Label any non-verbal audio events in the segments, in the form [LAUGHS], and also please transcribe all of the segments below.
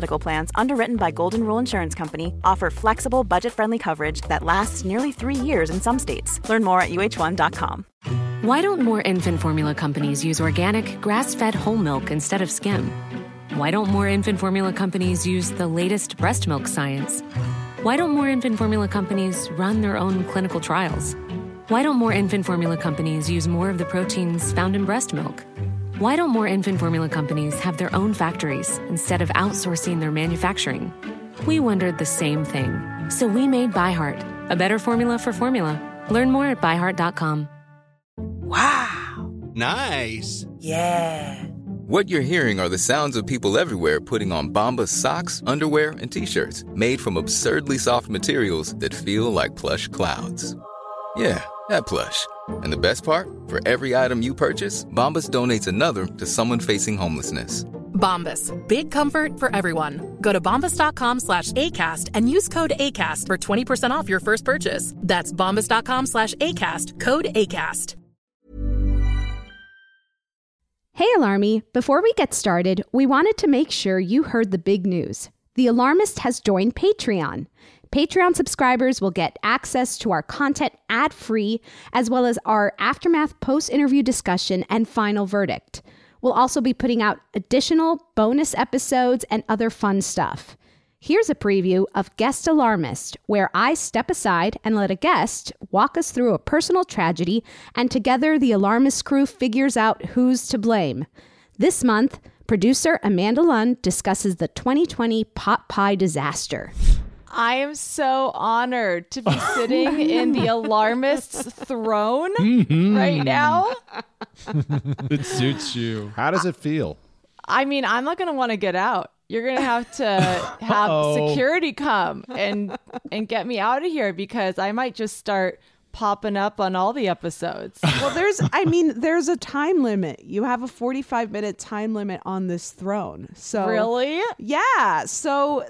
Medical Plans, underwritten by Golden Rule Insurance Company, offer flexible, budget friendly coverage that lasts nearly three years in some states. Learn more at uhone.com. Why don't more infant formula companies use organic, grass fed whole milk instead of skim? Why don't more infant formula companies use the latest breast milk science? Why don't more infant formula companies run their own clinical trials? Why don't more infant formula companies use more of the proteins found in breast milk? Why don't more infant formula companies have their own factories instead of outsourcing their manufacturing? We wondered the same thing. So we made ByHeart, a better formula for formula. Learn more at byheart.com. Wow. Nice. Yeah. What you're hearing are the sounds of people everywhere putting on Bombas socks, underwear, and t-shirts made from absurdly soft materials that feel like plush clouds. Yeah, that plush. And the best part? For every item you purchase, Bombas donates another to someone facing homelessness. Bombas. Big comfort for everyone. Go to bombas.com slash ACAST and use code ACAST for 20% off your first purchase. That's bombas.com slash ACAST. Code ACAST. Hey, Alarmy. Before we get started, we wanted to make sure you heard the big news. The Alarmist has joined Patreon. Patreon subscribers will get access to our content ad free, as well as our aftermath post interview discussion and final verdict. We'll also be putting out additional bonus episodes and other fun stuff. Here's a preview of Guest Alarmist, where I step aside and let a guest walk us through a personal tragedy, and together the Alarmist crew figures out who's to blame. This month, producer Amanda Lund discusses the 2020 pot pie disaster. I am so honored to be sitting in the [LAUGHS] alarmist's throne Mm-hmm. right now. [LAUGHS] it suits you. How does it feel? I mean, I'm not going to want to get out. You're going to have to [LAUGHS] have Uh-oh. security come and and get me out of here because I might just start popping up on all the episodes. [LAUGHS] Well, there's, I mean, there's a time limit. You have a 45 minute time limit on this throne. So Really? yeah. So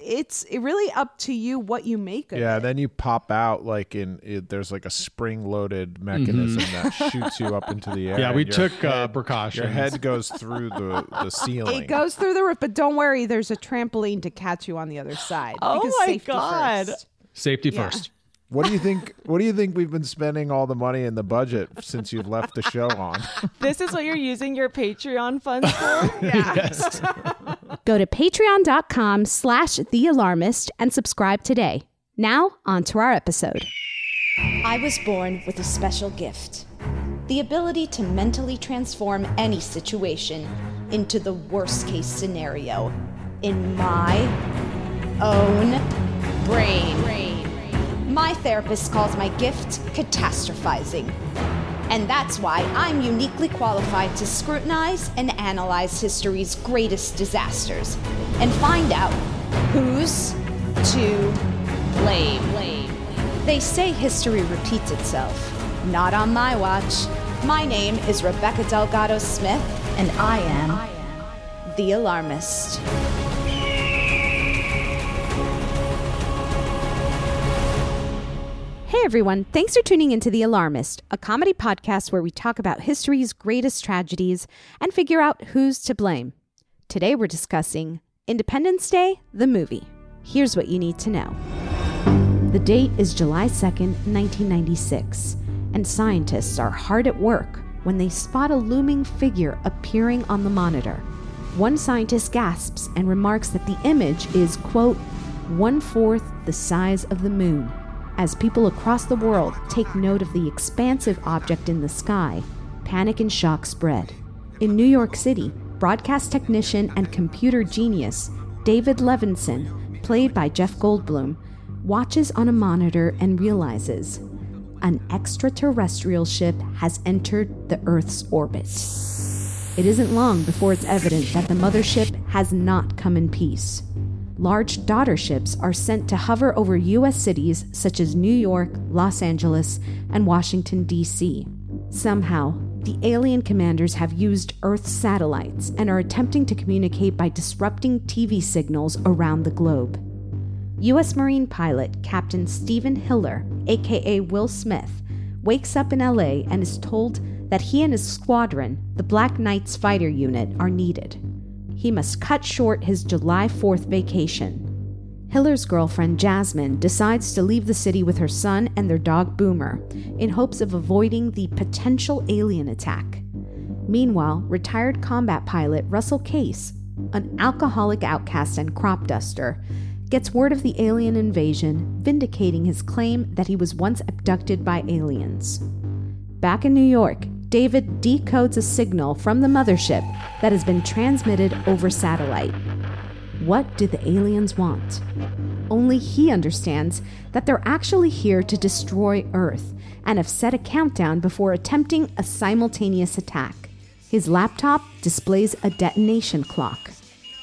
it's really up to you what you make of Yeah, it. then you pop out like in it, there's like a spring-loaded mechanism that shoots you up into the [LAUGHS] air. Mm-hmm. Yeah, we your took, uh, head- precautions. Your head goes through the the [LAUGHS] ceiling. It goes through the roof, but don't worry. There's a trampoline to catch you on the other side. Oh my God. first. Safety Yeah. first. What do you think? What do you think we've been spending all the money in the budget since you've left the show on? This is what you're using your Patreon funds for? [LAUGHS] Yes. [LAUGHS] Go to patreon.com slash the alarmist and subscribe today. Now, on to our episode. I was born with a special gift the ability to mentally transform any situation into the worst case scenario in my own brain. My therapist calls my gift catastrophizing. And that's why I'm uniquely qualified to scrutinize and analyze history's greatest disasters and find out who's to blame. They say history repeats itself. Not on my watch. My name is Rebecca Delgado Smith, and I am the alarmist. Hey everyone, thanks for tuning into The Alarmist, a comedy podcast where we talk about history's greatest tragedies and figure out who's to blame. Today we're discussing Independence Day, the movie. Here's what you need to know. The date is July 2nd, 1996, and scientists are hard at work when they spot a looming figure appearing on the monitor. One scientist gasps and remarks that the image is, quote, one fourth the size of the moon. As people across the world take note of the expansive object in the sky, panic and shock spread. In New York City, broadcast technician and computer genius David Levinson, played by Jeff Goldblum, watches on a monitor and realizes an extraterrestrial ship has entered the Earth's orbit. It isn't long before it's evident that the mothership has not come in peace. Large daughter ships are sent to hover over U.S. cities such as New York, Los Angeles, and Washington, D.C. Somehow, the alien commanders have used Earth's satellites and are attempting to communicate by disrupting TV signals around the globe. U.S. Marine pilot Captain Stephen Hiller, aka Will Smith, wakes up in LA and is told that he and his squadron, the Black Knights Fighter Unit, are needed. He must cut short his July 4th vacation. Hiller's girlfriend Jasmine decides to leave the city with her son and their dog Boomer in hopes of avoiding the potential alien attack. Meanwhile, retired combat pilot Russell Case, an alcoholic outcast and crop duster, gets word of the alien invasion, vindicating his claim that he was once abducted by aliens. Back in New York, David decodes a signal from the mothership that has been transmitted over satellite. What do the aliens want? Only he understands that they're actually here to destroy Earth and have set a countdown before attempting a simultaneous attack. His laptop displays a detonation clock.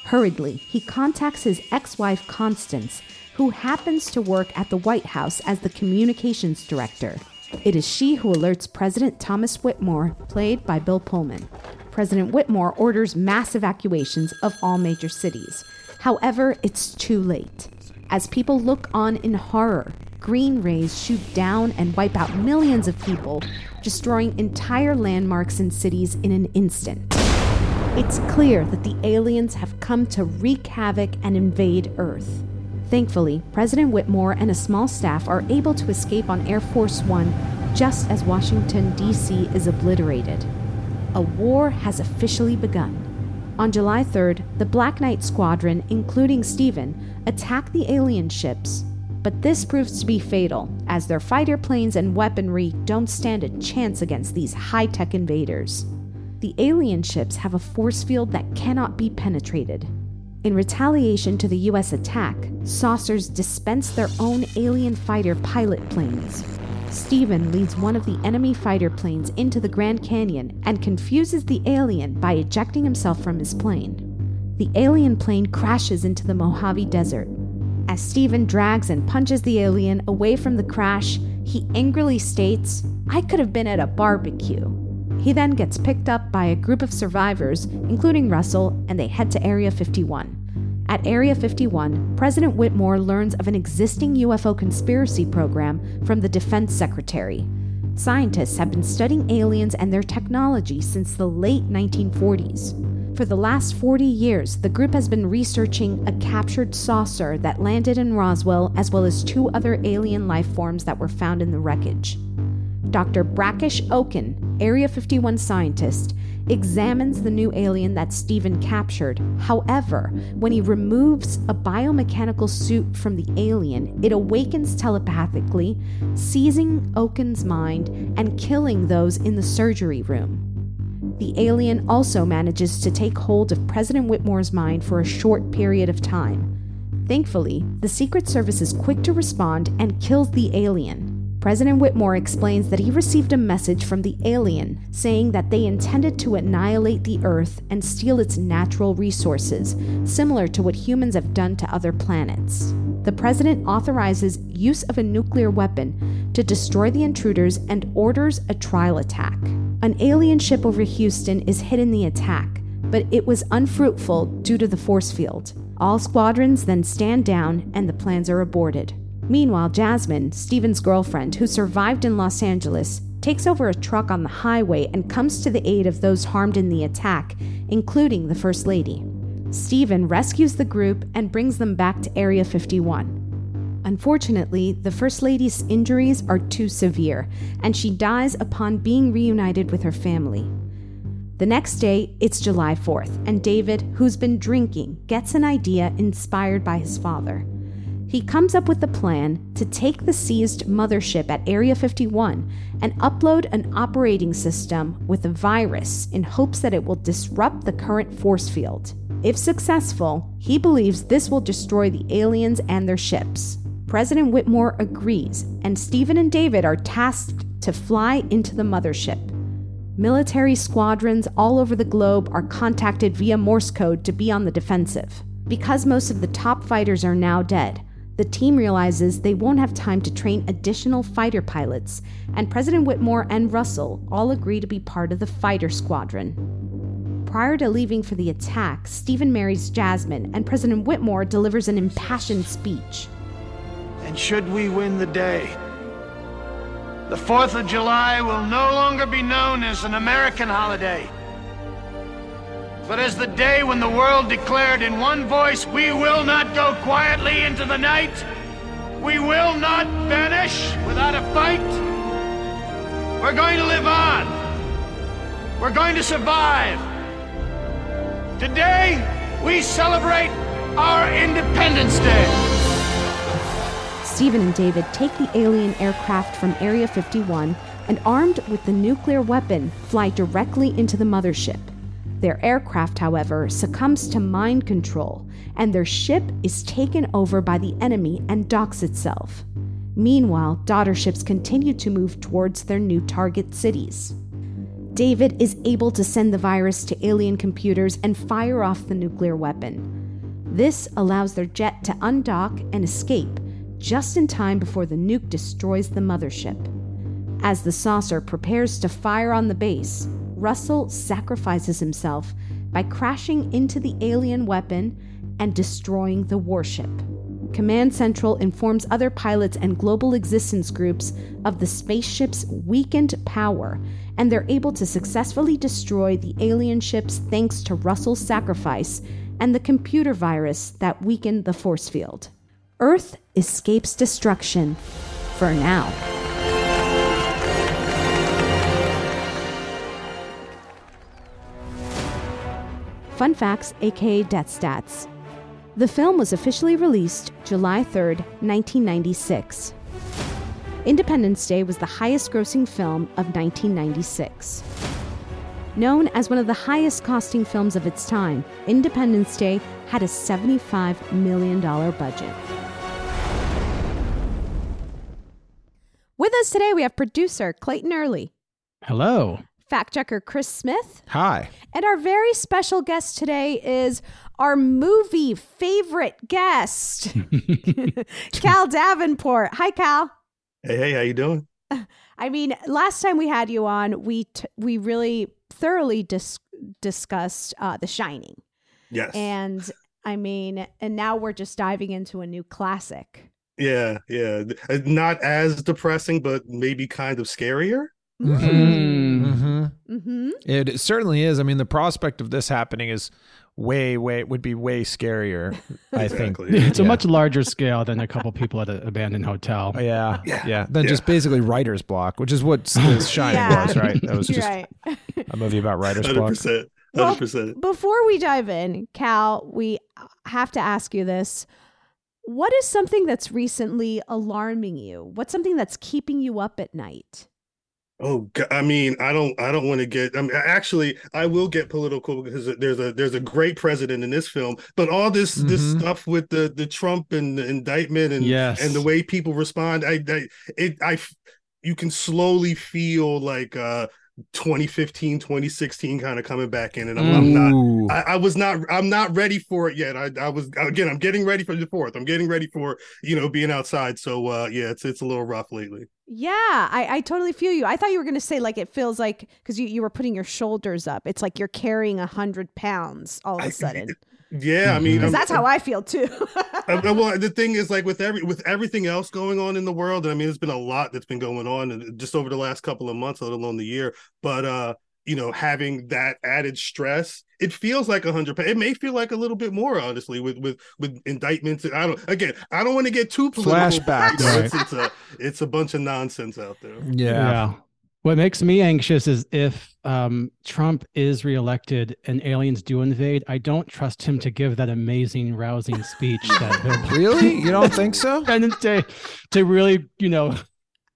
Hurriedly, he contacts his ex wife Constance, who happens to work at the White House as the communications director. It is she who alerts President Thomas Whitmore, played by Bill Pullman. President Whitmore orders mass evacuations of all major cities. However, it's too late. As people look on in horror, green rays shoot down and wipe out millions of people, destroying entire landmarks and cities in an instant. It's clear that the aliens have come to wreak havoc and invade Earth. Thankfully, President Whitmore and a small staff are able to escape on Air Force One just as Washington, D.C. is obliterated. A war has officially begun. On July 3rd, the Black Knight Squadron, including Stephen, attack the alien ships. But this proves to be fatal, as their fighter planes and weaponry don't stand a chance against these high tech invaders. The alien ships have a force field that cannot be penetrated. In retaliation to the US attack, saucers dispense their own alien fighter pilot planes, Stephen leads one of the enemy fighter planes into the Grand Canyon and confuses the alien by ejecting himself from his plane. The alien plane crashes into the Mojave Desert. As Stephen drags and punches the alien away from the crash, he angrily states, I could have been at a barbecue. He then gets picked up by a group of survivors, including Russell, and they head to Area 51. At Area 51, President Whitmore learns of an existing UFO conspiracy program from the Defense Secretary. Scientists have been studying aliens and their technology since the late 1940s. For the last 40 years, the group has been researching a captured saucer that landed in Roswell, as well as two other alien life forms that were found in the wreckage. Dr. Brackish Okun, Area 51 scientist, examines the new alien that Stephen captured. However, when he removes a biomechanical suit from the alien, it awakens telepathically, seizing Okun's mind and killing those in the surgery room. The alien also manages to take hold of President Whitmore's mind for a short period of time. Thankfully, the Secret Service is quick to respond and kills the alien. President Whitmore explains that he received a message from the alien saying that they intended to annihilate the Earth and steal its natural resources, similar to what humans have done to other planets. The president authorizes use of a nuclear weapon to destroy the intruders and orders a trial attack. An alien ship over Houston is hit in the attack, but it was unfruitful due to the force field. All squadrons then stand down and the plans are aborted. Meanwhile, Jasmine, Stephen's girlfriend, who survived in Los Angeles, takes over a truck on the highway and comes to the aid of those harmed in the attack, including the First Lady. Stephen rescues the group and brings them back to Area 51. Unfortunately, the First Lady's injuries are too severe, and she dies upon being reunited with her family. The next day, it's July 4th, and David, who's been drinking, gets an idea inspired by his father. He comes up with the plan to take the seized mothership at Area 51 and upload an operating system with a virus in hopes that it will disrupt the current force field. If successful, he believes this will destroy the aliens and their ships. President Whitmore agrees, and Stephen and David are tasked to fly into the mothership. Military squadrons all over the globe are contacted via Morse code to be on the defensive. Because most of the top fighters are now dead, the team realizes they won't have time to train additional fighter pilots, and President Whitmore and Russell all agree to be part of the fighter squadron. Prior to leaving for the attack, Stephen marries Jasmine, and President Whitmore delivers an impassioned speech. And should we win the day, the 4th of July will no longer be known as an American holiday, but as the day when the world declared in one voice, we will not go quietly into the night. We will not vanish without a fight. We're going to live on. We're going to survive. Today, we celebrate our Independence Day. Stephen and David take the alien aircraft from Area 51 and, armed with the nuclear weapon, fly directly into the mothership. Their aircraft, however, succumbs to mind control, and their ship is taken over by the enemy and docks itself. Meanwhile, daughter ships continue to move towards their new target cities. David is able to send the virus to alien computers and fire off the nuclear weapon. This allows their jet to undock and escape just in time before the nuke destroys the mothership. As the saucer prepares to fire on the base, Russell sacrifices himself by crashing into the alien weapon and destroying the warship. Command Central informs other pilots and global existence groups of the spaceship's weakened power, and they're able to successfully destroy the alien ships thanks to Russell's sacrifice and the computer virus that weakened the force field. Earth escapes destruction for now. Fun facts, aka death stats. The film was officially released July 3, 1996. Independence Day was the highest grossing film of 1996. Known as one of the highest costing films of its time, Independence Day had a $75 million budget. With us today, we have producer Clayton Early, Hello. Fact checker Chris Smith, Hi. and our very special guest today is our movie favorite guest, [LAUGHS] Khal Davenport. Hi, Khal. Hey, hey, how you doing? I mean, last time we had you on, we t- we really thoroughly dis- discussed uh, The Shining, Yes. and I mean, and now we're just diving into a new classic. yeah, yeah. Uh, Not as depressing, but maybe kind of scarier. Mm-hmm. Mm-hmm. It certainly is. I mean, the prospect of this happening is way, way would be way scarier. I think It's a much larger scale than a couple people at an abandoned hotel. Yeah, yeah, Yeah. Then just basically writer's block, which is what [LAUGHS] The Shining Yeah. was, right? That was You're just right. a movie about writer's Hundred block. percent. Well, Hundred percent. Before we dive in, Khal, we have to ask you this. What is something that's recently alarming you? What's something that's keeping you up at night? Oh, I mean, I don't, I don't want to get. I mean, actually, I will get political because there's a there's a great president in this film, but all this this Mhm. stuff with the the Trump and the indictment and Yes. and the way people respond, I, I it I you can slowly feel like uh 2015 2016 kind of coming back in and I'm, I'm not I, I was not I'm not ready for it yet. I, I was again I'm getting ready for the fourth. I'm getting ready for you know being outside. So uh yeah, it's it's a little rough lately. Yeah, I, I totally feel you. I thought you were going to say like it feels like because you, you were putting your shoulders up. It's like you're carrying a hundred pounds all of a sudden. [LAUGHS] Yeah, I mean Because that's how I feel too. Uh, well, the thing is, like with every with everything else going on in the world, I mean, there's been a lot that's been going on just over the last couple of months, let alone the year. But uh, you know, having that added stress, it feels like a hundred. It may feel like a little bit more, honestly, with with with indictments. I don't. Again, I don't want to get too political. Flashbacks. you know, Right. it's, it's a it's a bunch of nonsense out there. yeah. What makes me anxious is if um, Trump is reelected and aliens do invade, I don't trust him to give that amazing, rousing speech that [LAUGHS] Really? You don't think so? [LAUGHS] and Day to really, you know,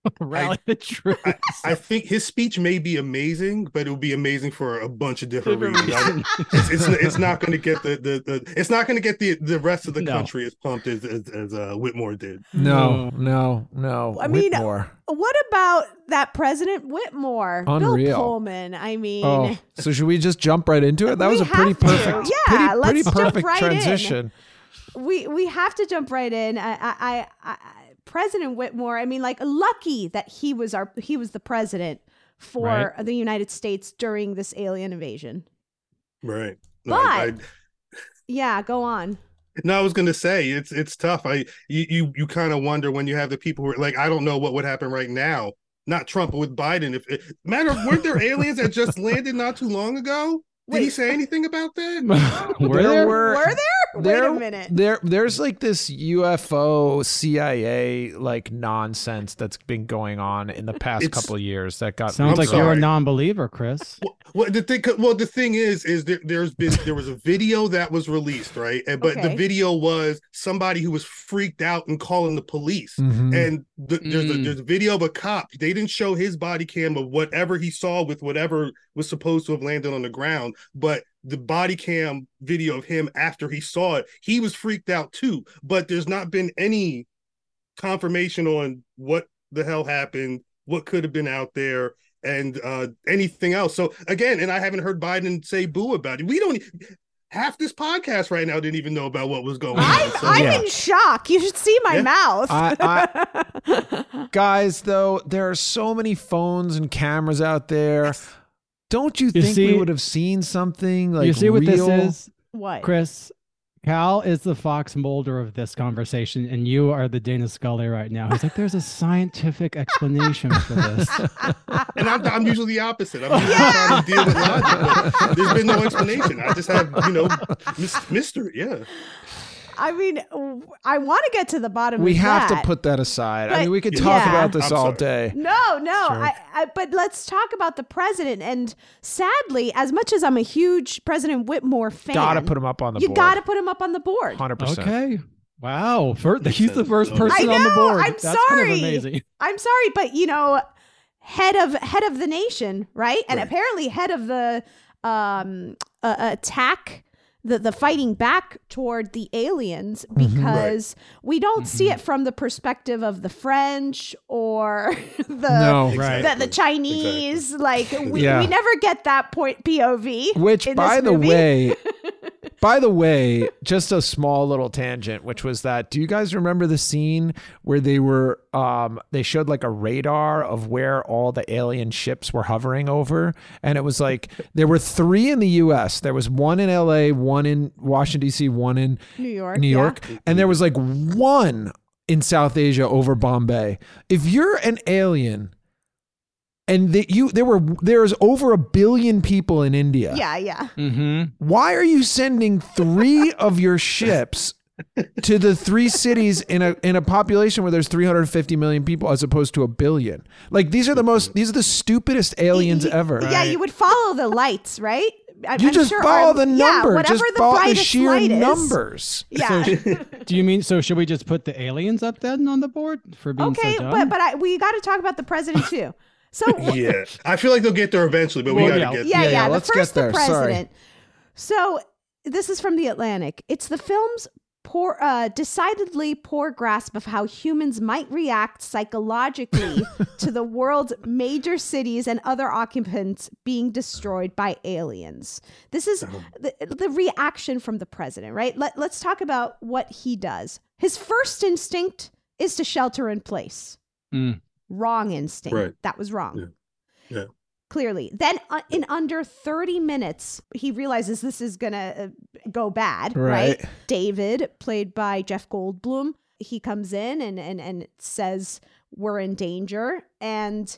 [LAUGHS] Rally the troops. I, I think his speech may be amazing, but it will be amazing for a bunch of different Different reasons. I- it's, it's it's not going to get the, the the it's not going to get the the rest of the No. country as pumped as as, as uh, Whitmore did. No, no, no. I mean, What about that President Whitmore, Unreal. Bill Pullman? I mean, Oh, so should we just jump right into it? That was a pretty have to. perfect, Yeah, pretty, let's pretty jump perfect right in. transition. we we have to jump right in. I, I, I, I President Whitmore. I mean, like, lucky that he was our he was the president for Right. the United States during this alien invasion. Right. But- I, I, Yeah, go on. no, I was going to say it's it's tough. I you you, you kind of wonder when you have the people who are like I don't know what would happen right now. Not Trump, but with Biden. If eh, matter of weren't there aliens that just landed not too long ago? Did he say anything about that? [LAUGHS] Were There there? were- Were there? There, [LAUGHS] Wait a minute. There, there's like this UFO CIA like nonsense that's been going on in the past It's- couple of years that got. Sounds I'm like you're a non-believer, Chris. Well, the thing, well, the thing is, is there, there's been there was a video that was released, right? And but the video was somebody who was freaked out and calling the police. Mhm. And the, there's a Mm. there's a video of a cop. They didn't show his body cam of whatever he saw with whatever was supposed to have landed on the ground, but the body cam video of him after he saw it, he was freaked out too. But there's not been any confirmation on what the hell happened, what could have been out there, and uh anything else. So again, and I haven't heard Biden say boo about it. We don't half this podcast right now didn't even know about what was going I'm, on. So, I'm Yeah. in shock. You should see my Yeah. mouth. I- [LAUGHS] Guys, though, there are so many phones and cameras out there. Don't you You think see- we would have seen something like you see what real? this is, what? Chris? Khal is the Fox Mulder of this conversation, and you are the Dana Scully right now. He's like, "There's a scientific [LAUGHS] explanation for this." [LAUGHS] and I'm, I'm usually the opposite. I'm usually trying to deal with logic, but there's been no explanation. I just have, you know, mis- mystery. Yeah. I mean, I want to get to the bottom of that. We of have that. to put that aside. I mean, we could talk Yeah. about this all day. No, no. Sure. I, I, but let's talk about the president. And sadly, as much as I'm a huge President Whitmore fan, Gotta put him up on the you board. got to put him up on the board. Hundred percent. Okay. Wow. First, he's the first person I on the board. I'm That's kind sorry. of amazing. I'm sorry, but you know, head of head of the nation, right? And Right. apparently head of the um uh, attack the the fighting back toward the aliens Mm-hmm. because we don't see it from the perspective of the French or [LAUGHS] the No. Right. the, the Chinese like we, Yeah. we never get that point POV Which, in by this the way, [LAUGHS] by the way, just a small little tangent, which was that. Do you guys remember the scene where they were? Um, they showed like a radar of where all the alien ships were hovering over, and it was like there were three in the U.S. There was one in L.A., one in Washington D.C., one in New York New yeah. York, and there was like one in South Asia over Bombay. If you're an alien. And that you there were there's over a billion people in India. yeah yeah Mm-hmm. Why are you sending three of your ships to the three cities in a in a population where there's 350 million people as opposed to a billion? Like these are the most these are the stupidest aliens Y- y- ever. yeah you would follow the lights right I- You I'm just sure follow our- the yeah, number. whatever just the follow the brightest sheer light is. numbers. yeah So, [LAUGHS] do you mean so? Should we just put the aliens up then on the board for being okay so dumb? but but I, we got to talk about the president too so [LAUGHS] Yeah. I feel like they'll get there eventually, but we Well, got to yeah. get yeah Yeah, yeah, yeah, the let's first get there. the Sorry. president so this is from the atlantic it's the film's poor uh, decidedly poor grasp of how humans might react psychologically [LAUGHS] to the world's major cities and other occupants being destroyed by aliens this is the, the reaction from the president right Let, let's talk about what he does his first instinct is to shelter in place Mm. Wrong instinct Right. that was wrong Yeah. Yeah. clearly. Then uh, in under 30 minutes, he realizes this is going to uh, go bad, right. Right. David, played by Jeff Goldblum, he comes in and, and, and says, We're in danger. And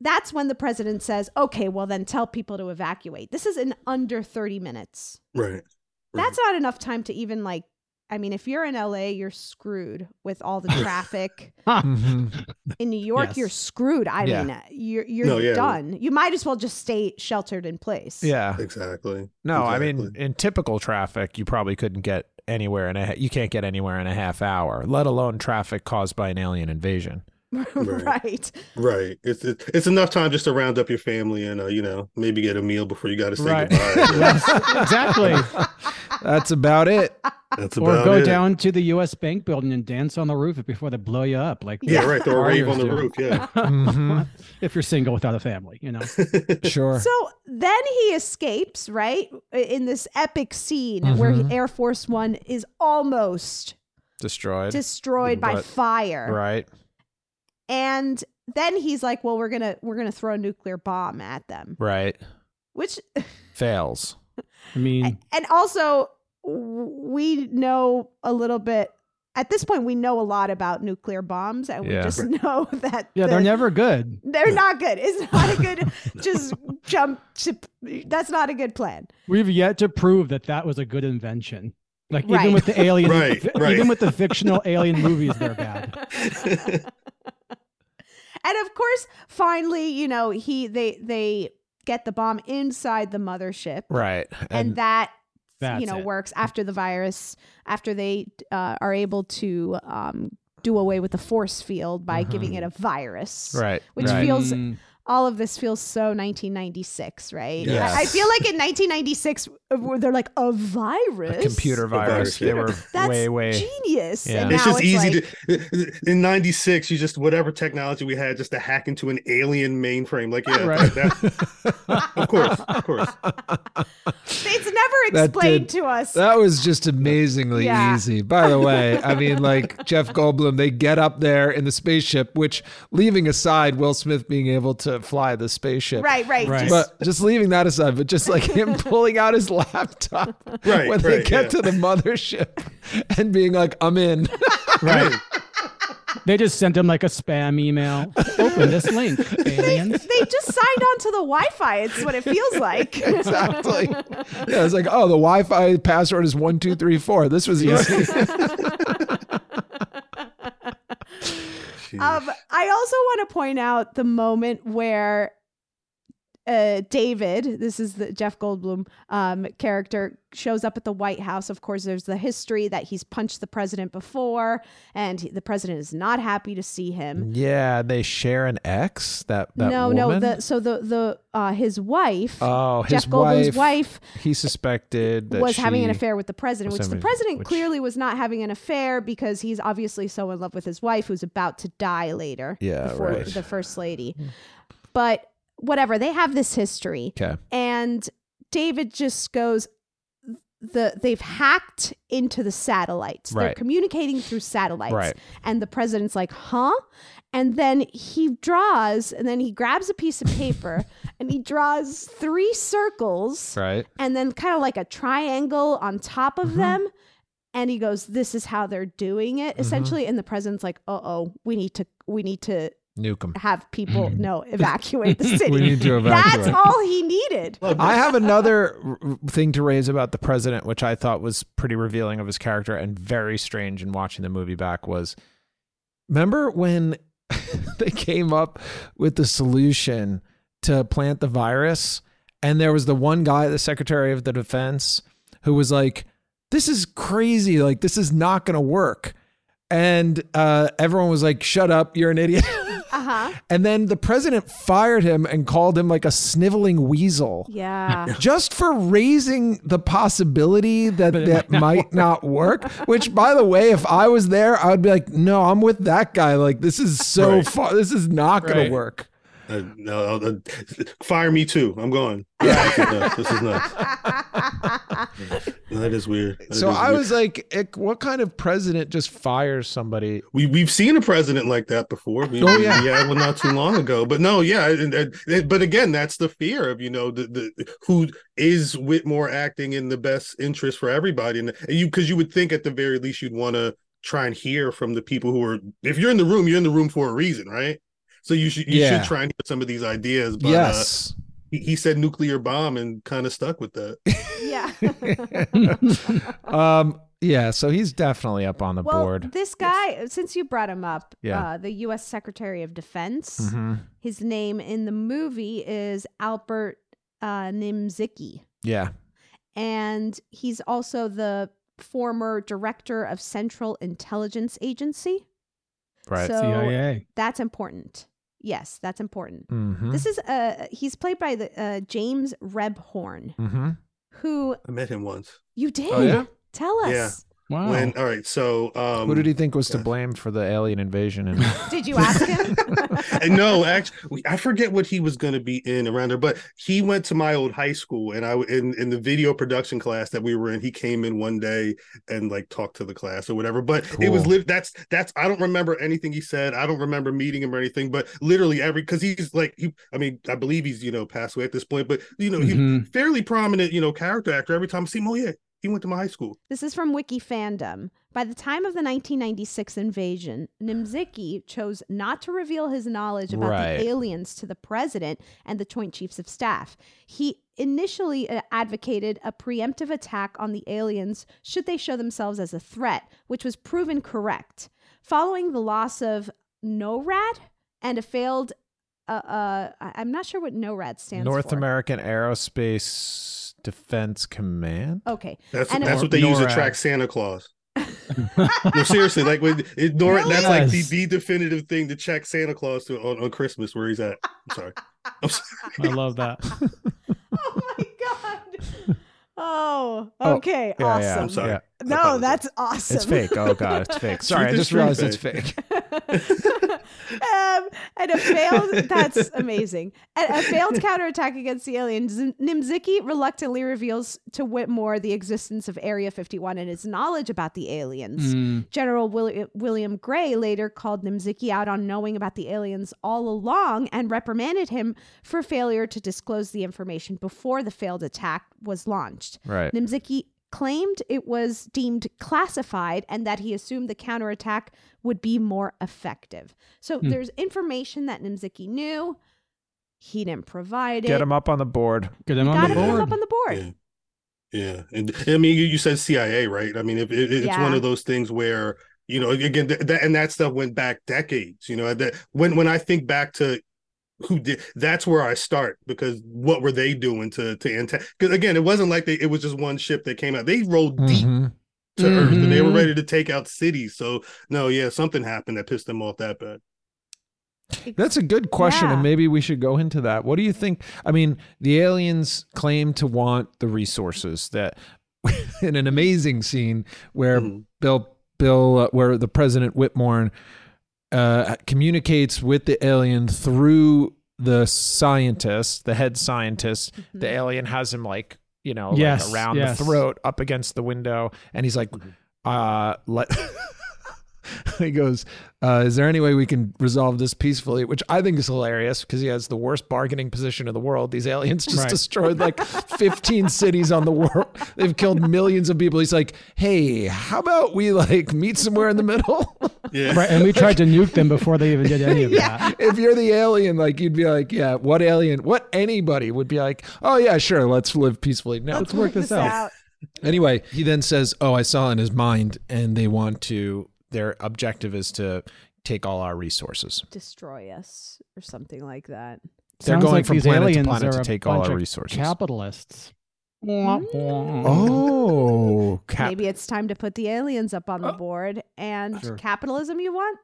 that's when the president says, Okay, well, then tell people to evacuate. This is in under 30 minutes. right. That's not enough time to even like. I mean, if you're in LA, you're screwed with all the [LAUGHS] traffic. [LAUGHS] Mhm. in New York, Yes. you're screwed. I Yeah. mean, you're you're No, yeah. done. You might as well just stay sheltered in place. Yeah. Exactly. No, I mean, in typical traffic, you probably couldn't get anywhere in a you can't get anywhere in a half hour, let alone traffic caused by an alien invasion. [LAUGHS] right. Right. It's it, it's enough time just to round up your family and uh, you know maybe get a meal before you got to say Right. goodbye. Exactly. That's about it. That's or go it. down to the U.S. Bank building and dance on the roof before they blow you up. Like Yeah, right. Or a rave on the do. roof. Yeah. [LAUGHS] Mhm. if you're single without a family, you know. [LAUGHS] Sure. So then he escapes, right? In this epic scene where Mhm. Air Force One is almost Destroyed. destroyed by But- fire. Right. And then he's like, "Well, we're going to we're going to throw a nuclear bomb at them." Right. Which Fails. I mean, and also we know a little bit at this point we know a lot about nuclear bombs and we just know [LAUGHS] that yeah, they're never good. they're not good. It's not a good [LAUGHS] just jump to that's not a good plan. We've yet to prove that that was a good invention. Like Right. even with the alien, [LAUGHS] Right, right. even with the fictional alien movies, they're bad. And of course, finally, you know, he they they get the bomb inside the mothership. Right. And, that you know it. works after the virus after they uh, are able to um, do away with the force field by giving it a virus Right, which right. feels Mm. All of this feels so 1996 right Yes. I, I feel like in 1996 uh, they're like a virus A computer virus. virus, They were that's way, way. genius Yeah. and It's now just easy like, to in '96. You just whatever technology we had just to hack into an alien mainframe. Like yeah, Right. that- of course, of course. [LAUGHS] it's never explained did- to us That was just amazingly Yeah. easy. By the way, I mean, [LAUGHS] like Jeff Goldblum, they get up there in the spaceship, which leaving aside Will Smith being able to fly the spaceship. right right, Right. Just, But just leaving that aside, but just like him [LAUGHS] pulling out his laptop Right, when they right, get yeah. to the mothership and being like, I'm in. Right. [LAUGHS] they just sent him like a spam email. Open this link, [LAUGHS] aliens. they just signed on to the wi-fi it's what it feels like exactly. Yeah, it's like, oh, the Wi Fi password is one, two, three, four. This was easy. Um, I also want to point out the moment where uh, David, this is the Jeff Goldblum um, character, shows up at the White House. Of course, there's the history that he's punched the president before, and he- the president is not happy to see him. yeah, they share an ex. That, that no, no. woman? The so the the uh, his wife, Oh, his Jeff Goldblum's wife, He suspected that was having an affair with the president, which the president which- clearly was not having an affair because he's obviously so in love with his wife, who's about to die later. Yeah, right. the first lady. But whatever, they have this history, Okay. and David just goes. The they've hacked into the satellites. They're communicating through satellites, Right. and the president's like, "Huh?" And then he draws, and then he grabs a piece of paper, [LAUGHS] and he draws three circles, Right. and then kind of like a triangle on top of Mm-hmm. them. And he goes, "This is how they're doing it, Mm-hmm. essentially." And the president's like, "Uh oh, we need to, we need to Nuke him. have people no evacuate the [LAUGHS] city. We need to That's all he needed. I have another [LAUGHS] r- r- thing to raise about the president, which I thought was pretty revealing of his character and very strange in watching the movie back. Was remember when [LAUGHS] they came up with the solution to plant the virus, and there was the one guy, the Secretary of the Defense, who was like, "This is crazy! Like this is not going to work." And uh, everyone was like, "Shut up! You're an idiot." Uh huh. And then the president fired him and called him like a sniveling weasel. Yeah. Just for raising the possibility that that might not work. Which, by the way, if I was there, I would be like, no, I'm with that guy. Like, this is so Right. far. This is not going Right. to work. Uh, no, uh, fire me too. I'm going. [LAUGHS] Yeah, this is nuts. This is nuts. [LAUGHS] that is weird. That So is I weird. was like, what kind of president just fires somebody? we we've seen a president like that before. We, Oh, yeah. we had one not too long ago. But no, yeah, and, and- and- but again, that's the fear of you know the, the who is Whitmore acting in the best interest for everybody, and you because you would think at the very least you'd want to try and hear from the people who are. If you're in the room, you're in the room for a reason, right? So you should you Yeah. should try and hear some of these ideas. But, uh, yes. he, he said nuclear bomb and kind of stuck with that. Yeah. [LAUGHS] um. Yeah. So he's definitely up on the well, board. this guy, since you brought him up, Yeah. uh, the U.S. Secretary of Defense, Mhm. his name in the movie is Albert uh, Nimziki. Yeah. and he's also the former director of Central Intelligence Agency. Right. So CIA. that's important. Yes, that's important. Mhm. This is uh he's played by the uh James Rebhorn, Mm-hmm. who I met him once. you did. Oh, yeah? Tell us. Yeah. Wow. When all right, so um Who did he think was to blame for the alien invasion? And [LAUGHS] Did you ask him? [LAUGHS] and no, actually, I forget what he was going to be in around there, but he went to my old high school, and I in in the video production class that we were in. He came in one day and like talked to the class or whatever. But it was Cool. lit. That's that's. I don't remember anything he said. I don't remember meeting him or anything. But literally every because he's like he. I mean, I believe he's you know passed away at this point, but you know Mhm. he's fairly prominent you know character actor. Every time I see him, oh yeah, he went to my high school. This is from Wiki Fandom. By the time of the 1996 invasion, Nimziki chose not to reveal his knowledge about Right. the aliens to the president and the Joint Chiefs of Staff. He initially uh, advocated a preemptive attack on the aliens should they show themselves as a threat, which was proven correct. Following the loss of NORAD and a failed, uh, uh, I- I'm not sure what NORAD stands North for. North American Aerospace Defense Command. Okay. That's And that's what they use to track Santa Claus. [LAUGHS] no, seriously, like when it, Nor- that's like the, the definitive thing to check Santa Claus to on, on Christmas where he's at. I'm sorry. I'm [LAUGHS] sorry. I love that. [LAUGHS] Oh my god. Oh, Oh, okay. yeah, awesome. yeah, I'm sorry. yeah. No, that's awesome. It's fake. Oh god, it's fake. [LAUGHS] Sorry, I Truth is just truth, realized it's fake. [LAUGHS] um, and a failed. That's amazing. And a failed [LAUGHS] counterattack against the aliens. Nimziki reluctantly reveals to Whitmore the existence of Area 51 and his knowledge about the aliens. Mm. General Willi- William Gray later called Nimziki out on knowing about the aliens all along and reprimanded him for failure to disclose the information before the failed attack was launched. Right. Nimziki claimed it was deemed classified and that he assumed the counterattack would be more effective. So Hmm. there's information that Nimziki knew. He didn't provide it. Get him up on the board. Get him Got on him the put him board. up on the board. Yeah. Yeah, and I mean, you, you said CIA, right? I mean, if it, it's Yeah. one of those things where you know, again, th- that and that stuff went back decades. You know, that when when I think back to who did, that's where I start because what were they doing to to Because again, it wasn't like they it was just one ship that came out. They rolled deep Mhm. to Earth and they were Mhm. ready to take out cities. So no, yeah, something happened that pissed them off that bad. That's a good question, Yeah. and maybe we should go into that. What do you think? I mean, the aliens claim to want the resources that, [LAUGHS] in an amazing scene where Mhm. Bill Bill, uh, where the President Whitmore uh, communicates with the alien through the scientist, the head scientist. Mm-hmm. The alien has him like you know, like, around yes. the throat, up against the window, and he's like, uh, let. [LAUGHS] [LAUGHS] he goes, uh, "Is there any way we can resolve this peacefully?" Which I think is hilarious because he has the worst bargaining position in the world. These aliens just Right. destroyed like 15 [LAUGHS] cities on the world. They've killed millions of people. He's like, "Hey, how about we like meet somewhere in the middle?" [LAUGHS] Yeah, Right, and we tried to nuke them before they even did any of that. if you're the alien, like you'd be like, "Yeah, what alien? What anybody would be like? Oh yeah, sure, let's live peacefully." No, Let's work this out. Anyway, he then says, "Oh, I saw in his mind, and they want to. Their objective is to take all our resources. Destroy us or something like that. They're Sounds going like from these planet to aliens planet to a take all our resources." Capitalists. Oh, [LAUGHS] cap- Maybe it's time to put the aliens up on the oh. board and Sure. capitalism you want?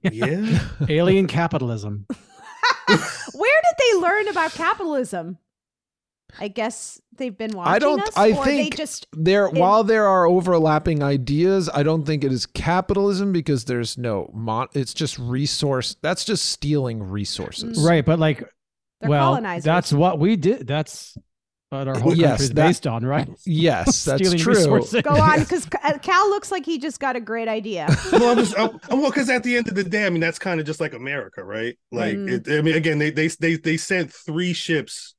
[LAUGHS] yeah. Alien capitalism. [LAUGHS] Where did they learn about capitalism? I guess they've been watching I don't. us, I or think they just there. in- while there are overlapping ideas, I don't think it is capitalism because there's no. Mon- it's just resource. That's just stealing resources. Mm. Right, but like, They're well, colonizers. that's what we did. That's what our whole Yes, country is that- based on, right? [LAUGHS] Yes, that's Stealing true. resources. go on [LAUGHS] because Khal looks like he just got a great idea. [LAUGHS] well, I'm just, I'm, I'm- well, because at the end of the day, I mean, that's kind of just like America, right? Like, Mm. it, I mean, again, they they they they sent three ships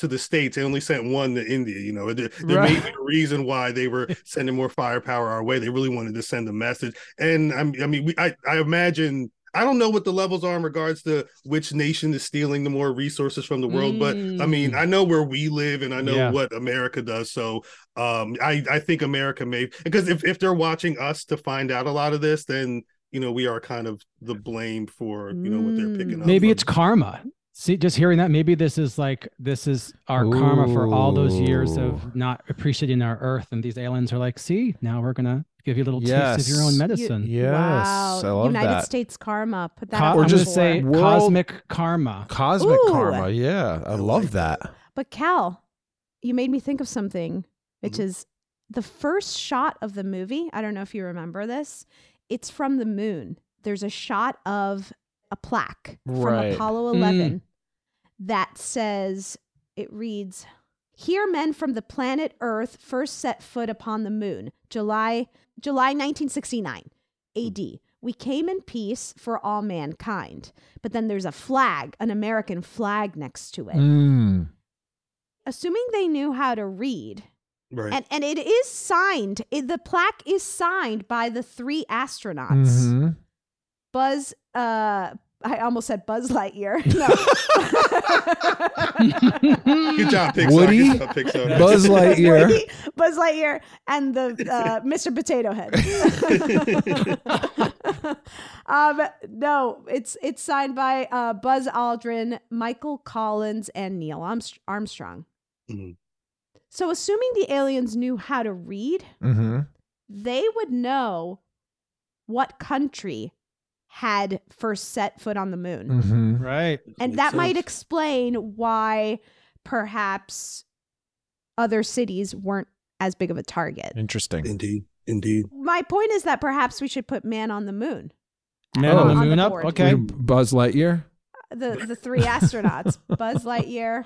to the states. They only sent one to India. You know, there, there may be a reason why they were [LAUGHS] sending more firepower our way. They really wanted to send a message, and I'm, I mean, we, I I imagine. I don't know what the levels are in regards to which nation is stealing the more resources from the world, but I mean, Mm. I know where we live and I know Yeah. what America does. So um I, I think America may because if, if they're watching us to find out a lot of this, then you know we are kind of the blame for you know what they're picking up. Maybe from. it's karma. See, just hearing that, maybe this is like this is our karma for all those years of not appreciating our Earth, and these aliens are like, see, now we're gonna Give you a little Yes. taste of your own medicine. Yes, wow. I love United that. States karma. Put that Co- up or just the say. World- cosmic karma. Cosmic Ooh. karma. Yeah, I love that. But Khal, you made me think of something, which Mm-hmm. is the first shot of the movie. I don't know if you remember this. It's from the moon. There's a shot of a plaque from Right. Apollo Mm. 11 that says, it reads, Here men from the planet Earth first set foot upon the moon, July July 1969 AD. We came in peace for all mankind. But then there's a flag, an American flag next to it Mm. assuming they knew how to read Right. and and it is signed it, the plaque is signed by the three astronauts Mhm. buzz uh i almost said buzz lightyear [LAUGHS] no Good job, Pixar. Woody, Good job, Pixar. Buzz Lightyear. Woody, buzz lightyear and the uh, [LAUGHS] mr potato head [LAUGHS] um no it's it's signed by uh buzz aldrin michael collins and neil Armst- armstrong Mhm. so assuming the aliens knew how to read Mm-hmm. they would know what country had first set foot on the moon. Mm-hmm. Right. And that might explain why perhaps other cities weren't as big of a target. Interesting. Indeed. Indeed. My point is that perhaps we should put man on the moon. Man on the On the moon up. Okay. Buzz Lightyear, The the three astronauts, [LAUGHS] Buzz Lightyear,